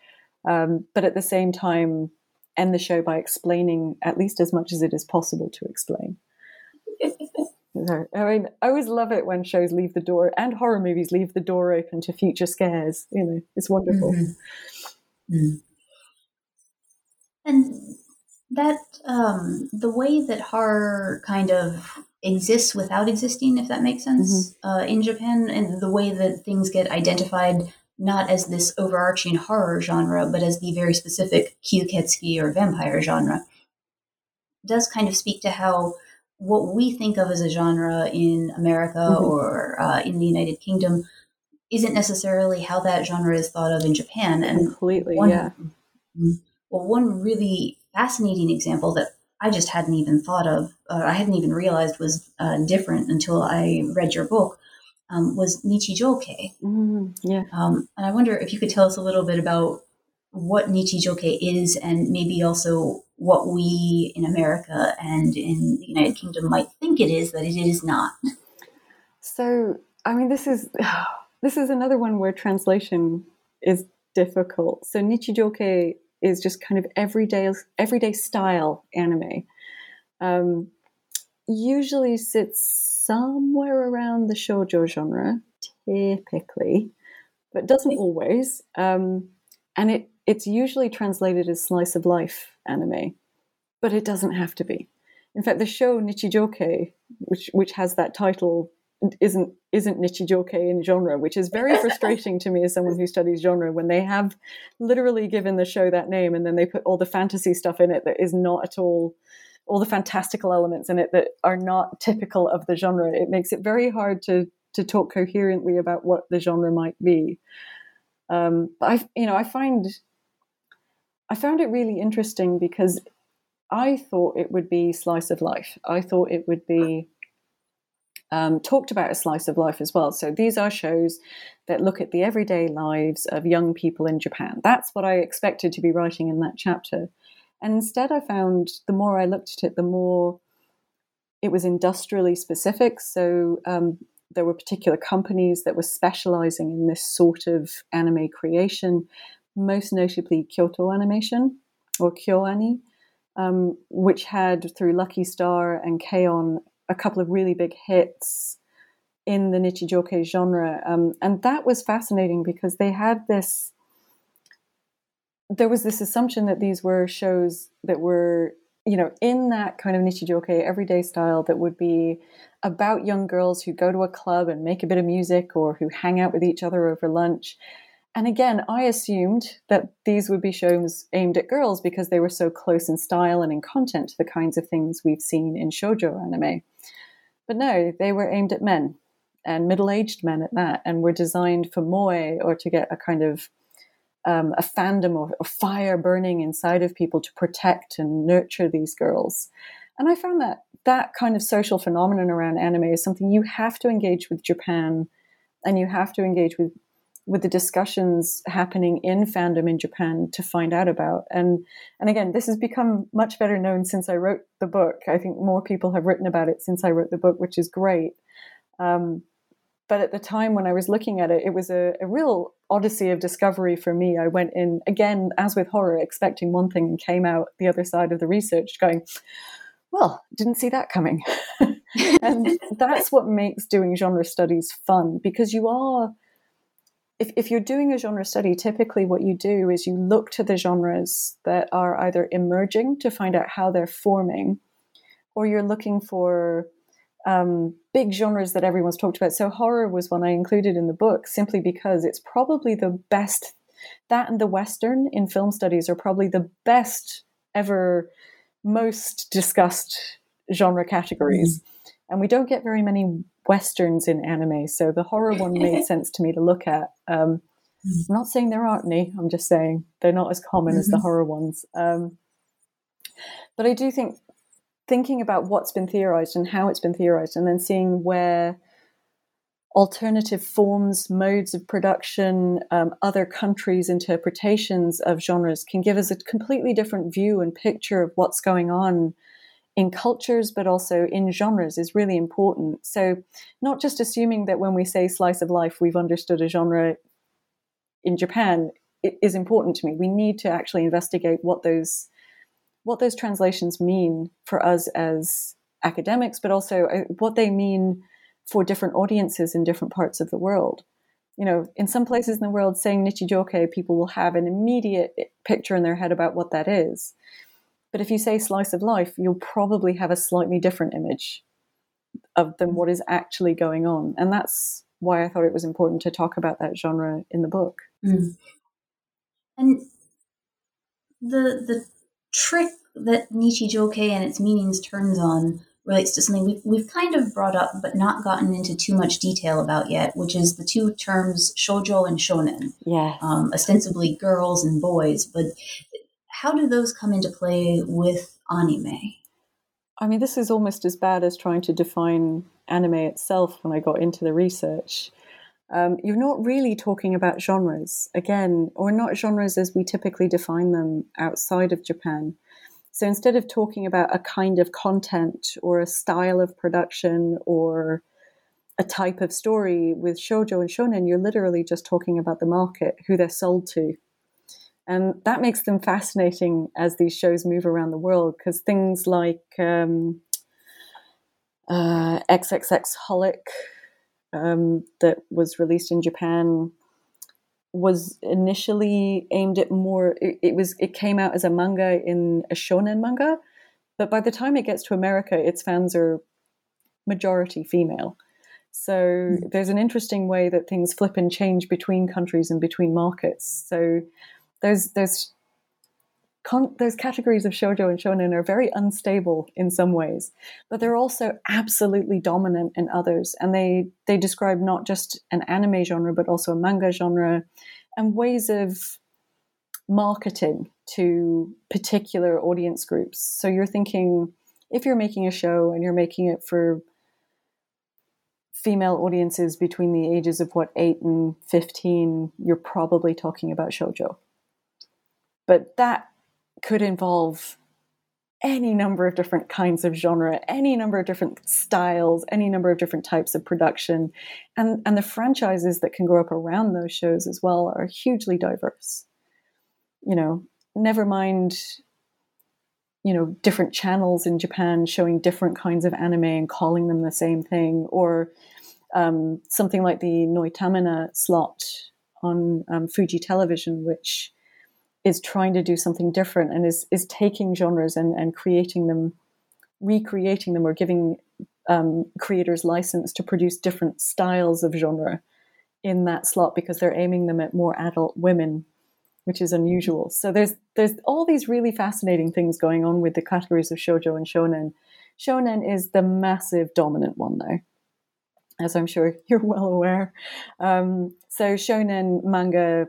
D: um, but at the same time end the show by explaining at least as much as it is possible to explain. I mean, I always love it when shows leave the door and horror movies leave the door open to future scares. You know, it's wonderful. Mm-hmm.
C: Mm. And that um, the way that horror kind of exists without existing, if that makes sense, mm-hmm. uh, in Japan, and the way that things get identified not as this overarching horror genre, but as the very specific Kyuuketsuki or vampire genre, does kind of speak to how what we think of as a genre in America mm-hmm. or uh, in the United Kingdom isn't necessarily how that genre is thought of in Japan.
D: And completely,
C: one,
D: yeah.
C: Mm-hmm. Well, one really fascinating example that I just hadn't even thought of, uh, I hadn't even realized was uh, different until I read your book, um, was Nichijou-kei.
D: Mm, yeah.
C: Um, and I wonder if you could tell us a little bit about what Nichijou-kei is and maybe also what we in America and in the United Kingdom might think it is that it is not.
D: So, I mean, this is this is another one where translation is difficult. So Nichijou-kei is just kind of everyday everyday style anime. Um, usually sits somewhere around the shoujo genre, typically, but doesn't always. Um, and it it's usually translated as slice of life anime, but it doesn't have to be. In fact, the show Nichijoke, which which has that title, isn't isn't Nichijou-kei in genre, which is very frustrating to me as someone who studies genre when they have literally given the show that name and then they put all the fantasy stuff in it that is not at all all the fantastical elements in it that are not typical of the genre. It makes it very hard to to talk coherently about what the genre might be. Um, but I, you know, I find I found it really interesting because I thought it would be slice of life. I thought it would be um, talked about a slice of life as well. So these are shows that look at the everyday lives of young people in Japan. That's what I expected to be writing in that chapter. And instead, I found the more I looked at it, the more it was industrially specific. So um, there were particular companies that were specializing in this sort of anime creation, most notably Kyoto Animation or KyoAni, um, which had through Lucky Star and K-On a couple of really big hits in the Nichijou-kei genre. Um, and that was fascinating because they had this there was this assumption that these were shows that were you know in that kind of nichijou-kei everyday style that would be about young girls who go to a club and make a bit of music or who hang out with each other over lunch and again i assumed that these would be shows aimed at girls because they were so close in style and in content to the kinds of things we've seen in shoujo anime but no they were aimed at men and middle-aged men at that and were designed for moe or to get a kind of um, a fandom or a fire burning inside of people to protect and nurture these girls. And I found that that kind of social phenomenon around anime is something you have to engage with Japan and you have to engage with with the discussions happening in fandom in Japan to find out about. And and again, this has become much better known since I wrote the book. I think more people have written about it since I wrote the book, which is great. Um, but at the time when I was looking at it, it was a, a, real odyssey of discovery for me. I went in, again, as with horror, expecting one thing and came out the other side of the research going, well, didn't see that coming. and that's what makes doing genre studies fun because you are. If, if you're doing a genre study, typically what you do is you look to the genres that are either emerging to find out how they're forming, or you're looking for um, big genres that everyone's talked about. So horror was one I included in the book simply because it's probably the best. That and the Western in film studies are probably the best ever, most discussed genre categories. Mm. And we don't get very many Westerns in anime. So the horror one made sense to me to look at. Um, mm. I'm not saying there aren't any, I'm just saying they're not as common mm-hmm. as the mm-hmm. horror ones. Um, but I do think thinking about what's been theorized and how it's been theorized, and then seeing where alternative forms, modes of production, um, other countries' interpretations of genres can give us a completely different view and picture of what's going on in cultures, but also in genres is really important. So, not just assuming that when we say slice of life, we've understood a genre in Japan is important to me. We need to actually investigate what those what those translations mean for us as academics, but also uh, what they mean for different audiences in different parts of the world. You know, in some places in the world, saying Nichijou-kei, people will have an immediate picture in their head about what that is. But if you say slice of life, you'll probably have a slightly different image of than what is actually going on. And that's why I thought it was important to talk about that genre in the book.
C: Mm. And the the trick that Nichijou-kei and its meanings turns on relates to something we've, we've kind of brought up but not gotten into too much detail about yet, which is the two terms shojo and shonen.
D: Yeah.
C: Um, ostensibly girls and boys, but how do those come into play with anime?
D: I mean, this is almost as bad as trying to define anime itself when I got into the research. Um, you're not really talking about genres, again, or not genres as we typically define them outside of Japan. So instead of talking about a kind of content or a style of production or a type of story with shojo and shonen, you're literally just talking about the market, who they're sold to. And that makes them fascinating as these shows move around the world because things like um, uh, XXX Holic um, that was released in Japan was initially aimed at more it, it, was it came out as a manga in a shonen manga but by the time it gets to america its fans are majority female so mm. there's an interesting way that things flip and change between countries and between markets so there's there's con- those categories of shojo and shonen are very unstable in some ways, but they're also absolutely dominant in others. And they they describe not just an anime genre, but also a manga genre, and ways of marketing to particular audience groups. So you're thinking if you're making a show and you're making it for female audiences between the ages of what 8 and 15 you're probably talking about shojo but that could involve any number of different kinds of genre, any number of different styles, any number of different types of production. And, and the franchises that can grow up around those shows as well are hugely diverse. You know, never mind, you know, different channels in Japan showing different kinds of anime and calling them the same thing, or um, something like the Noitamina slot on um, Fuji Television, which is trying to do something different and is is taking genres and, and creating them, recreating them, or giving um, creators license to produce different styles of genre in that slot because they're aiming them at more adult women, which is unusual. So there's there's all these really fascinating things going on with the categories of shojo and shonen. Shonen is the massive dominant one though, as I'm sure you're well aware. Um, so shonen manga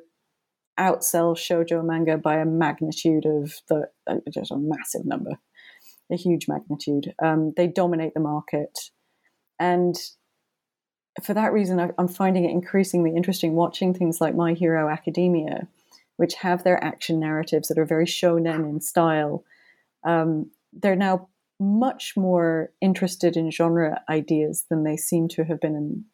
D: outsell shoujo manga by a magnitude of the just a massive number, a huge magnitude. Um, they dominate the market, and for that reason, I, I'm finding it increasingly interesting watching things like My Hero Academia, which have their action narratives that are very shonen in style. Um, they're now much more interested in genre ideas than they seem to have been in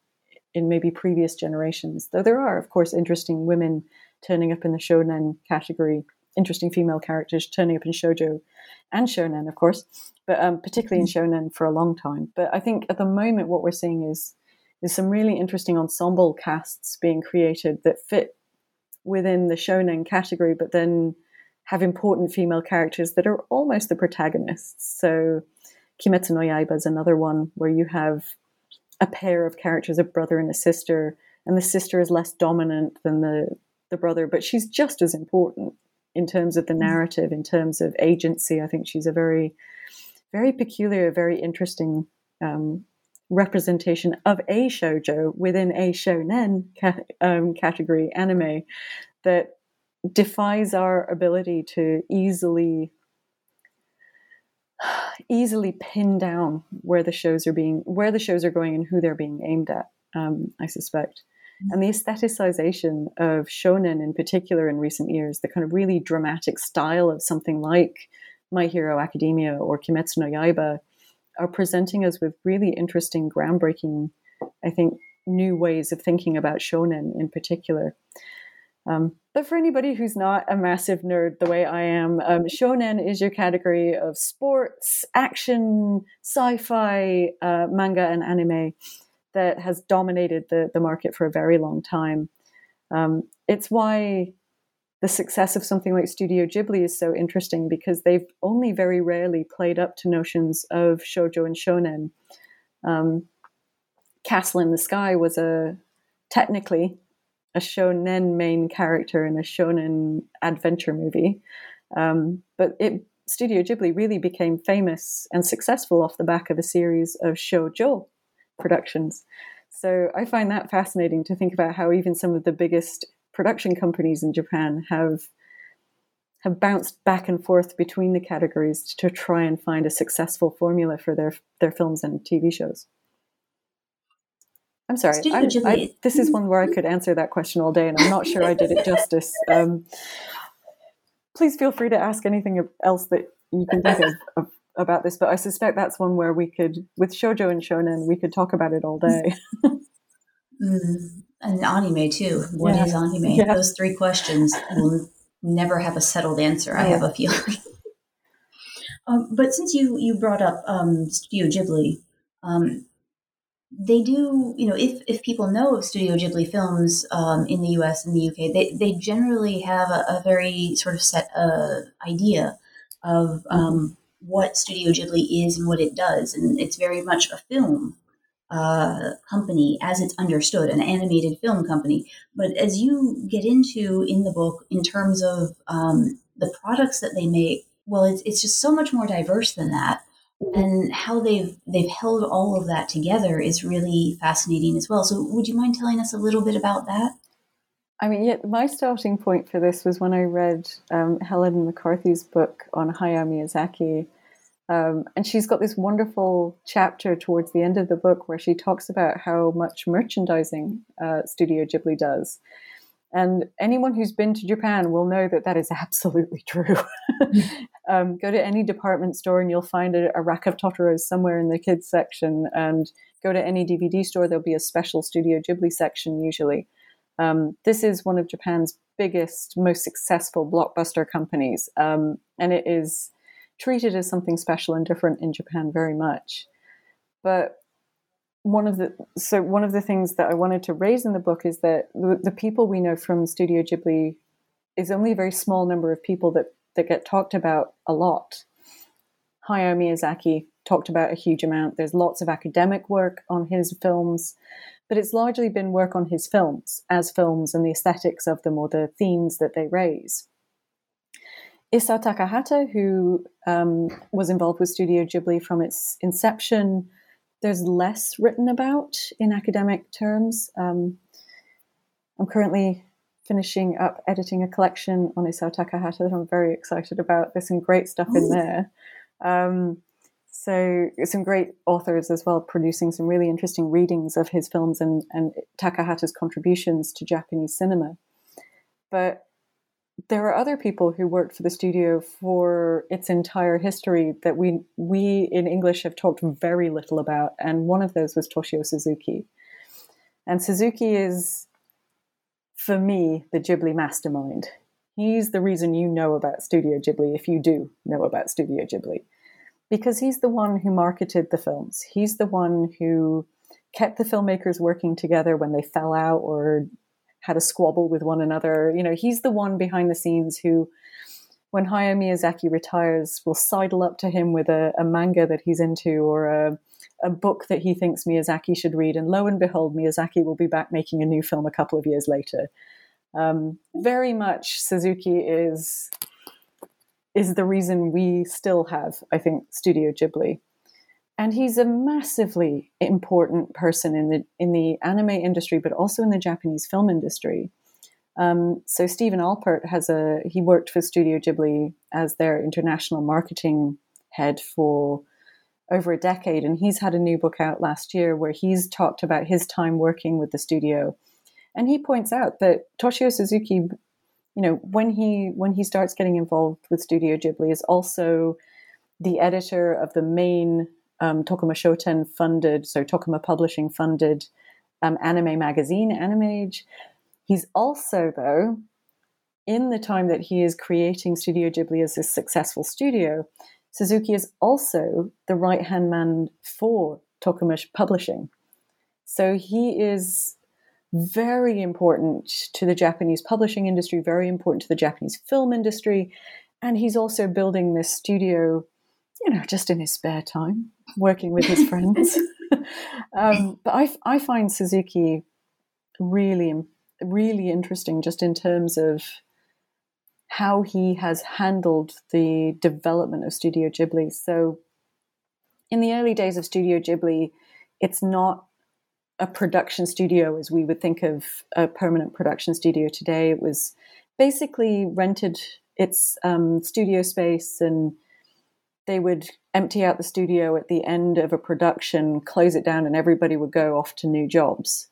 D: in maybe previous generations. Though there are, of course, interesting women turning up in the shonen category, interesting female characters turning up in shojo and shonen, of course, but um, particularly in shonen for a long time. But I think at the moment, what we're seeing is is some really interesting ensemble casts being created that fit within the shonen category, but then have important female characters that are almost the protagonists. So Kimetsu no Yaiba is another one where you have a pair of characters, a brother and a sister, and the sister is less dominant than the the brother, but she's just as important in terms of the mm. narrative, in terms of agency. I think she's a very, very peculiar, very interesting um, representation of a shojo within a shonen ca- um, category anime that defies our ability to easily easily pin down where the shows are being where the shows are going and who they're being aimed at um, i suspect and the aestheticization of shonen in particular in recent years, the kind of really dramatic style of something like My Hero Academia or Kimetsu no Yaiba, are presenting us with really interesting, groundbreaking, I think, new ways of thinking about shonen in particular. Um, but for anybody who's not a massive nerd the way I am, um, shonen is your category of sports, action, sci fi, uh, manga, and anime that has dominated the, the market for a very long time. Um, it's why the success of something like Studio Ghibli is so interesting because they've only very rarely played up to notions of shojo and shonen. Um, Castle in the Sky was a technically a shonen main character in a shonen adventure movie. Um, but it, Studio Ghibli really became famous and successful off the back of a series of shoujo productions. So I find that fascinating to think about how even some of the biggest production companies in Japan have have bounced back and forth between the categories to try and find a successful formula for their their films and TV shows. I'm sorry. I, I, this is one where I could answer that question all day, and I'm not sure I did it justice. Um, please feel free to ask anything else that you can think of, of, about this, but I suspect that's one where we could, with shojo and shonen, we could talk about it all day.
C: mm, and anime too. What yeah. is anime? Yeah. Those three questions will never have a settled answer. Yeah. I have a feeling. um, but since you you brought up um, Studio Ghibli, um, they do, you know, if, if people know of Studio Ghibli films um, in the US and the UK, they, they generally have a, a very sort of set uh, idea of um, what Studio Ghibli is and what it does. And it's very much a film uh, company as it's understood, an animated film company. But as you get into in the book, in terms of um, the products that they make, well, it's, it's just so much more diverse than that and how they've they've held all of that together is really fascinating as well. So, would you mind telling us a little bit about that?
D: I mean, yeah, my starting point for this was when I read um, Helen McCarthy's book on Hayao Miyazaki. Um, and she's got this wonderful chapter towards the end of the book where she talks about how much merchandising uh, Studio Ghibli does. And anyone who's been to Japan will know that that is absolutely true. um, go to any department store and you'll find a, a, rack of Totoros somewhere in the kids section. And go to any DVD store, there'll be a special Studio Ghibli section usually. Um, this is one of Japan's biggest, most successful blockbuster companies. Um, and it is treated as something special and different in Japan very much. But one of the so one of the things that I wanted to raise in the book is that the, the, people we know from Studio Ghibli is only a very small number of people that that get talked about a lot. Hayao Miyazaki talked about a huge amount. There's lots of academic work on his films, but it's largely been work on his films as films and the aesthetics of them or the themes that they raise. Isao Takahata, who um, was involved with Studio Ghibli from its inception, there's less written about in academic terms. Um, I'm currently finishing up editing a collection on Isao Takahata that I'm very excited about. There's some great stuff in there. Um, so some great authors as well producing some really interesting readings of his films and, and Takahata's contributions to Japanese cinema. But there are other people who worked for the studio for its entire history that we we in English have talked very little about, and one of those was Toshio Suzuki. And Suzuki is, for me, the Ghibli mastermind. He's the reason you know about Studio Ghibli, if you do know about Studio Ghibli, because he's the one who marketed the films. He's the one who kept the filmmakers working together when they fell out or had a squabble with one another. You know, he's the one behind the scenes who, when Hayao Miyazaki retires, will sidle up to him with a, a manga that he's into or a, a book that he thinks Miyazaki should read. And lo and behold, Miyazaki will be back making a new film a couple of years later. Um, very much Suzuki is is the reason we still have, I think, Studio Ghibli and he's a massively important person in the in the anime industry, but also in the Japanese film industry. Um, so Stephen Alpert has a he worked for Studio Ghibli as their international marketing head for over a decade, and he's had a new book out last year where he's talked about his time working with the studio, and he points out that Toshio Suzuki, you know, when he when he starts getting involved with Studio Ghibli, is also the editor of the main um, Tokuma Shoten funded, so Tokuma Publishing funded um, anime magazine, Animage. He's also, though, in the time that he is creating Studio Ghibli as a successful studio, Suzuki is also the right hand man for Tokuma Publishing. So he is very important to the Japanese publishing industry, very important to the Japanese film industry, and he's also building this studio you know, just in his spare time, working with his friends. um, but I, I find Suzuki really, really interesting just in terms of how he has handled the development of Studio Ghibli. So, in the early days of Studio Ghibli, it's not a production studio as we would think of a permanent production studio today. It was basically rented its um, studio space and they would empty out the studio at the end of a production, close it down, and everybody would go off to new jobs.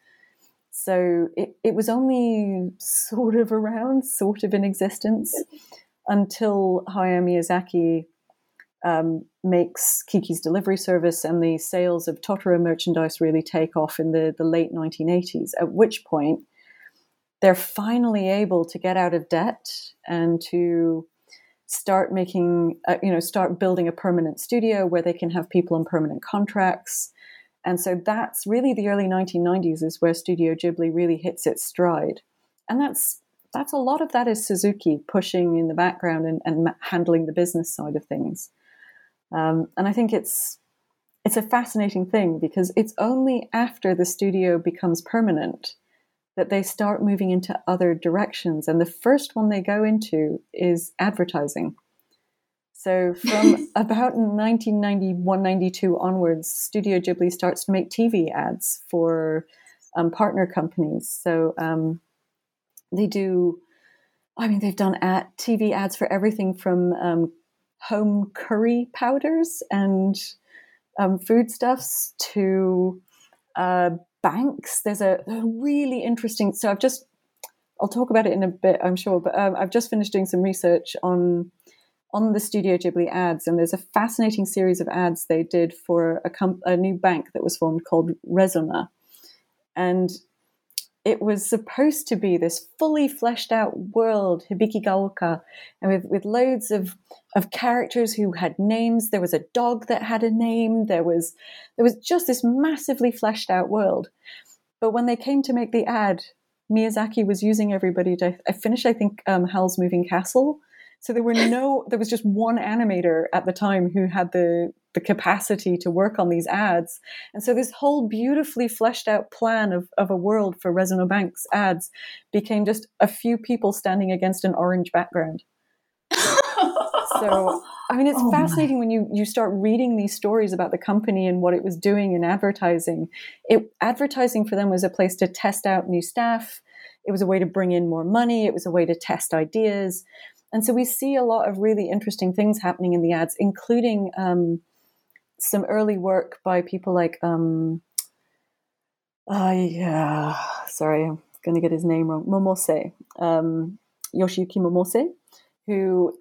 D: So it, it was only sort of around, sort of in existence until Hayao Miyazaki um, makes Kiki's delivery service and the sales of Totoro merchandise really take off in the, the late 1980s, at which point they're finally able to get out of debt and to start making, uh, you know, start building a permanent studio where they can have people on permanent contracts. And so that's really the early 1990s is where Studio Ghibli really hits its stride. And that's that's a lot of that is Suzuki pushing in the background and, and handling the business side of things. Um, and I think it's it's a fascinating thing because it's only after the studio becomes permanent that they start moving into other directions. And the first one they go into is advertising. So from about 1991, 92 onwards, Studio Ghibli starts to make TV ads for um, partner companies. So um, they do, I mean, they've done ad, TV ads for everything from um, home curry powders and um, foodstuffs to uh, banks. There's a, really interesting. So I've just, I'll talk about it in a bit, I'm sure, but um, I've just finished doing some research on on the Studio Ghibli ads, and there's a fascinating series of ads they did for a, com- a new bank that was formed called Resona, and it was supposed to be this fully fleshed out world, Hibikigaoka, and with, with loads of, of characters who had names. There was a dog that had a name. There was there was just this massively fleshed out world. But when they came to make the ad, Miyazaki was using everybody to I finished, I think, um, Howl's Moving Castle. So there were no there was just one animator at the time who had the the capacity to work on these ads. And so this whole beautifully fleshed out plan of, of a world for Resona Bank's ads became just a few people standing against an orange background. so I mean, it's oh fascinating my. when you you start reading these stories about the company and what it was doing in advertising. It advertising for them was a place to test out new staff. It was a way to bring in more money. It was a way to test ideas. And so we see a lot of really interesting things happening in the ads, including um, some early work by people like um uh, yeah sorry i'm going to get his name wrong momose um, yoshiyuki momose who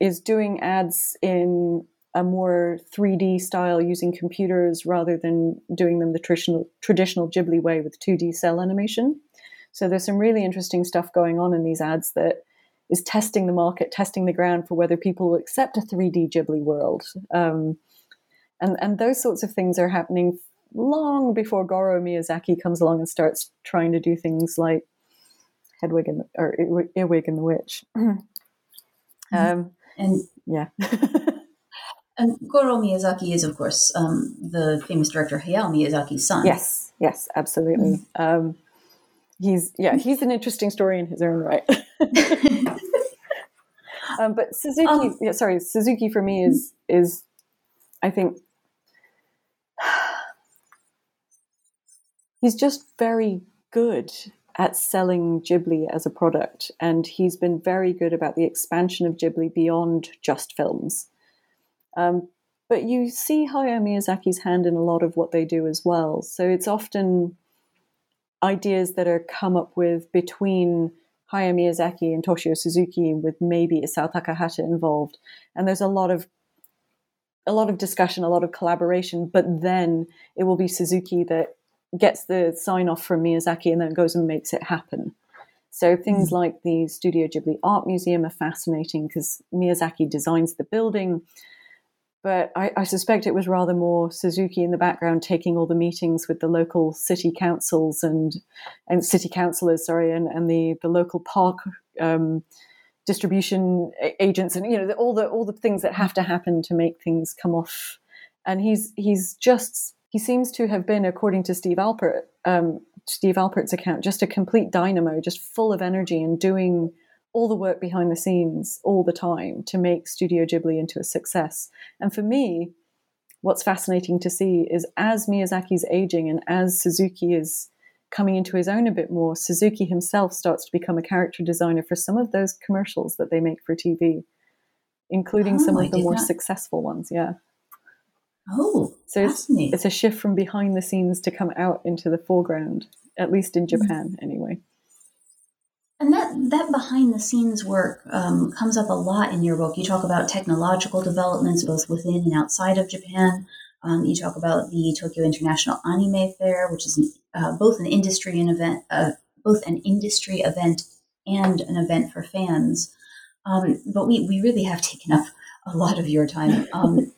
D: is doing ads in a more 3d style using computers rather than doing them the traditional traditional ghibli way with 2d cel animation. So there's some really interesting stuff going on in these ads that is testing the market testing the ground for whether people will accept a 3d ghibli world. Um, and and those sorts of things are happening long before Goro Miyazaki comes along and starts trying to do things like Hedwig and or Earwig and the Witch.
C: Um, and
D: yeah.
C: and Goro Miyazaki is, of course, um, the famous director Hayao Miyazaki's son.
D: Yes, yes, absolutely. Mm-hmm. Um, he's yeah, he's an interesting story in his own right. um, but Suzuki, um, yeah, sorry, Suzuki for me is is I think he's just very good at selling Ghibli as a product, and he's been very good about the expansion of Ghibli beyond just films. Um, but you see Hayao Miyazaki's hand in a lot of what they do as well. So it's often ideas that are come up with between Hayao Miyazaki and Toshio Suzuki, with maybe Isao Takahata involved. And there's a lot of a lot of discussion, a lot of collaboration, but then it will be Suzuki that gets the sign off from Miyazaki and then goes and makes it happen. So things mm. like the Studio Ghibli Art Museum are fascinating because Miyazaki designs the building, but I, I, suspect it was rather more Suzuki in the background taking all the meetings with the local city councils and and city councillors, sorry, and, and the the local park um, distribution agents and you know all the all the things that have to happen to make things come off and he's he's just he seems to have been according to steve alpert um, Steve Alpert's account, just a complete dynamo, just full of energy and doing all the work behind the scenes all the time to make Studio Ghibli into a success. And for me, what's fascinating to see is as Miyazaki's aging and as Suzuki is coming into his own a bit more, Suzuki himself starts to become a character designer for some of those commercials that they make for TV, including oh, some of the more not... successful ones. Yeah.
C: Oh, so
D: it's, it's, a shift from behind the scenes to come out into the foreground, at least in mm-hmm. Japan, mm-hmm. anyway.
C: And that, that behind the scenes work um, comes up a lot in your book. You talk about technological developments both within and outside of Japan. Um, you talk about the Tokyo International Anime Fair, which is uh, both an industry and event, uh, both an industry event and an event for fans. Um, but we, we really have taken up a lot of your time.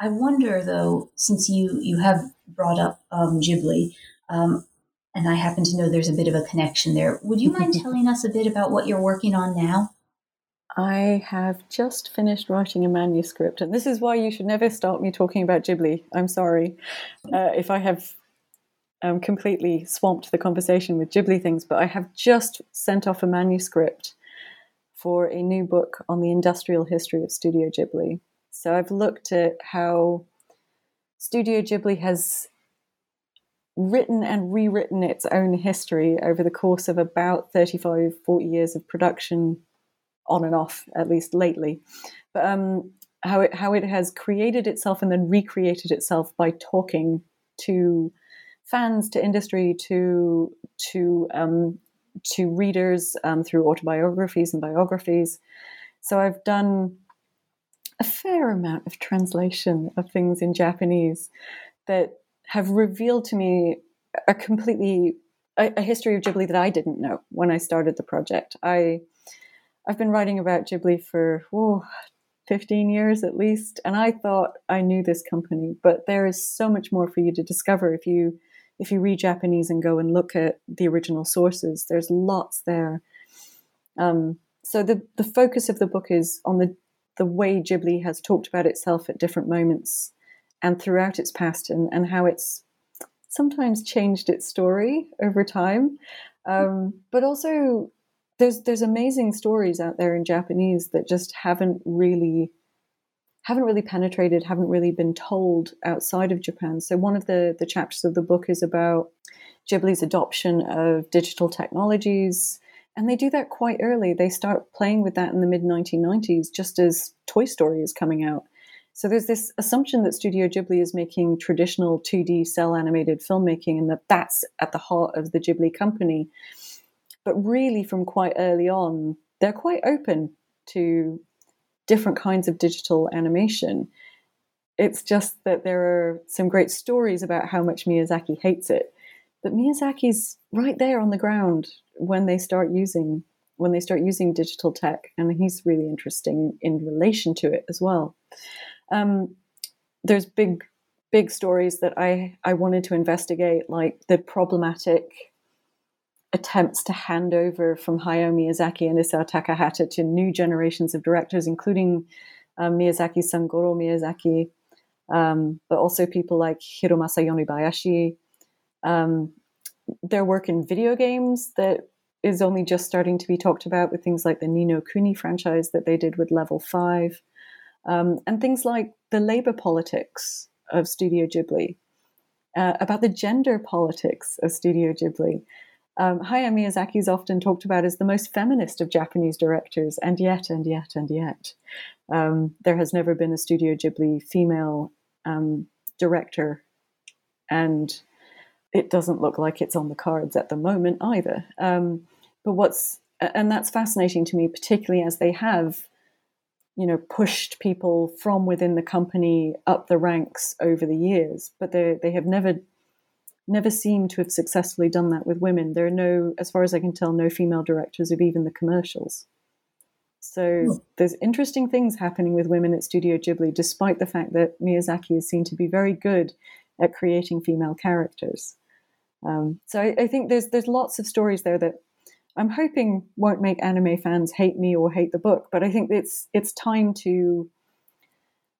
C: I wonder, though, since you you have brought up um, Ghibli, um, and I happen to know there's a bit of a connection there. Would you mind telling us a bit about what you're working on now?
D: I have just finished writing a manuscript, and this is why you should never start me talking about Ghibli. I'm sorry uh, if I have um, completely swamped the conversation with Ghibli things, but I have just sent off a manuscript for a new book on the industrial history of Studio Ghibli. So I've looked at how Studio Ghibli has written and rewritten its own history over the course of about 35, 40 years of production, on and off, at least lately. But um, how it how it has created itself and then recreated itself by talking to fans, to industry, to to um, to readers um, through autobiographies and biographies. So I've done a fair amount of translation of things in Japanese that have revealed to me a completely a, a, history of Ghibli that I didn't know when I started the project. I I've been writing about Ghibli for oh, 15 years at least, and I thought I knew this company, but there is so much more for you to discover if you if you read Japanese and go and look at the original sources. There's lots there. Um, so the the focus of the book is on the the way Ghibli has talked about itself at different moments and throughout its past and, and how it's sometimes changed its story over time. Um, but also, there's there's amazing stories out there in Japanese that just haven't really haven't really penetrated, haven't really been told outside of Japan. So one of the the chapters of the book is about Ghibli's adoption of digital technologies. And they do that quite early. They start playing with that in the mid 1990s, just as Toy Story is coming out. So there's this assumption that Studio Ghibli is making traditional 2D cel animated filmmaking and that that's at the heart of the Ghibli company. But really, from quite early on, they're quite open to different kinds of digital animation. It's just that there are some great stories about how much Miyazaki hates it. But Miyazaki's right there on the ground when they start using when they start using digital tech, and he's really interesting in relation to it as well um, there's big big stories that I, I wanted to investigate, like the problematic attempts to hand over from Hayao Miyazaki and Isao Takahata to new generations of directors, including um, Miyazaki's son Goro Miyazaki, um, but also people like Hiromasa Yonebayashi. Um, their work in video games that is only just starting to be talked about with things like the Ni no Kuni franchise that they did with Level 5 um, and things like the labor politics of Studio Ghibli, uh, about the gender politics of Studio Ghibli. Um, Hayao Miyazaki is often talked about as the most feminist of Japanese directors, and yet, and yet, and yet, um, there has never been a Studio Ghibli female um, director, and it doesn't look like it's on the cards at the moment either. Um, but what's and that's fascinating to me, particularly as they have you know pushed people from within the company up the ranks over the years but they they have never never seemed to have successfully done that with women there are no as far as i can tell no female directors of even the commercials so hmm. there's interesting things happening with women at studio ghibli despite the fact that miyazaki is seen to be very good at creating female characters. Um, so I, I think there's there's lots of stories there that I'm hoping won't make anime fans hate me or hate the book, but I think it's it's time to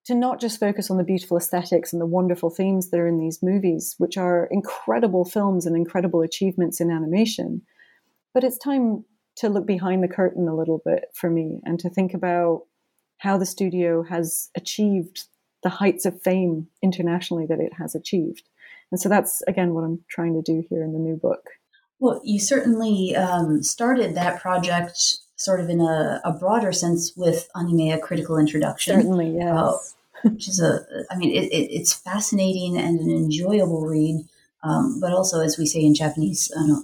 D: to not just focus on the beautiful aesthetics and the wonderful themes that are in these movies, which are incredible films and incredible achievements in animation, but it's time to look behind the curtain a little bit for me and to think about how the studio has achieved the heights of fame internationally that it has achieved. And so that's, again, what I'm trying to do here in the new book.
C: Well, you certainly um, started that project sort of in a, a, broader sense with anime a critical introduction.
D: Certainly, uh, yes. Uh,
C: which is a, I mean, it, it, it's fascinating and an enjoyable read, um, but also, as we say in Japanese, uh,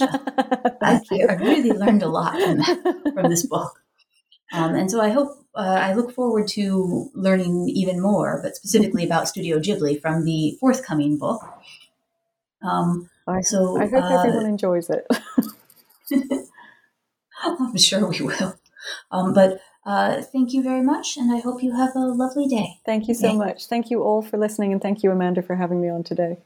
C: I, I really learned a lot from, from this book. Um, and so I hope, uh, I look forward to learning even more, but specifically about Studio Ghibli from the forthcoming book.
D: Um, I, so I hope uh, everyone enjoys it.
C: I'm sure we will. Um, but uh, thank you very much, and I hope you have a lovely day.
D: Thank you so much. Thank you all for listening, and thank you, Amanda, for having me on today.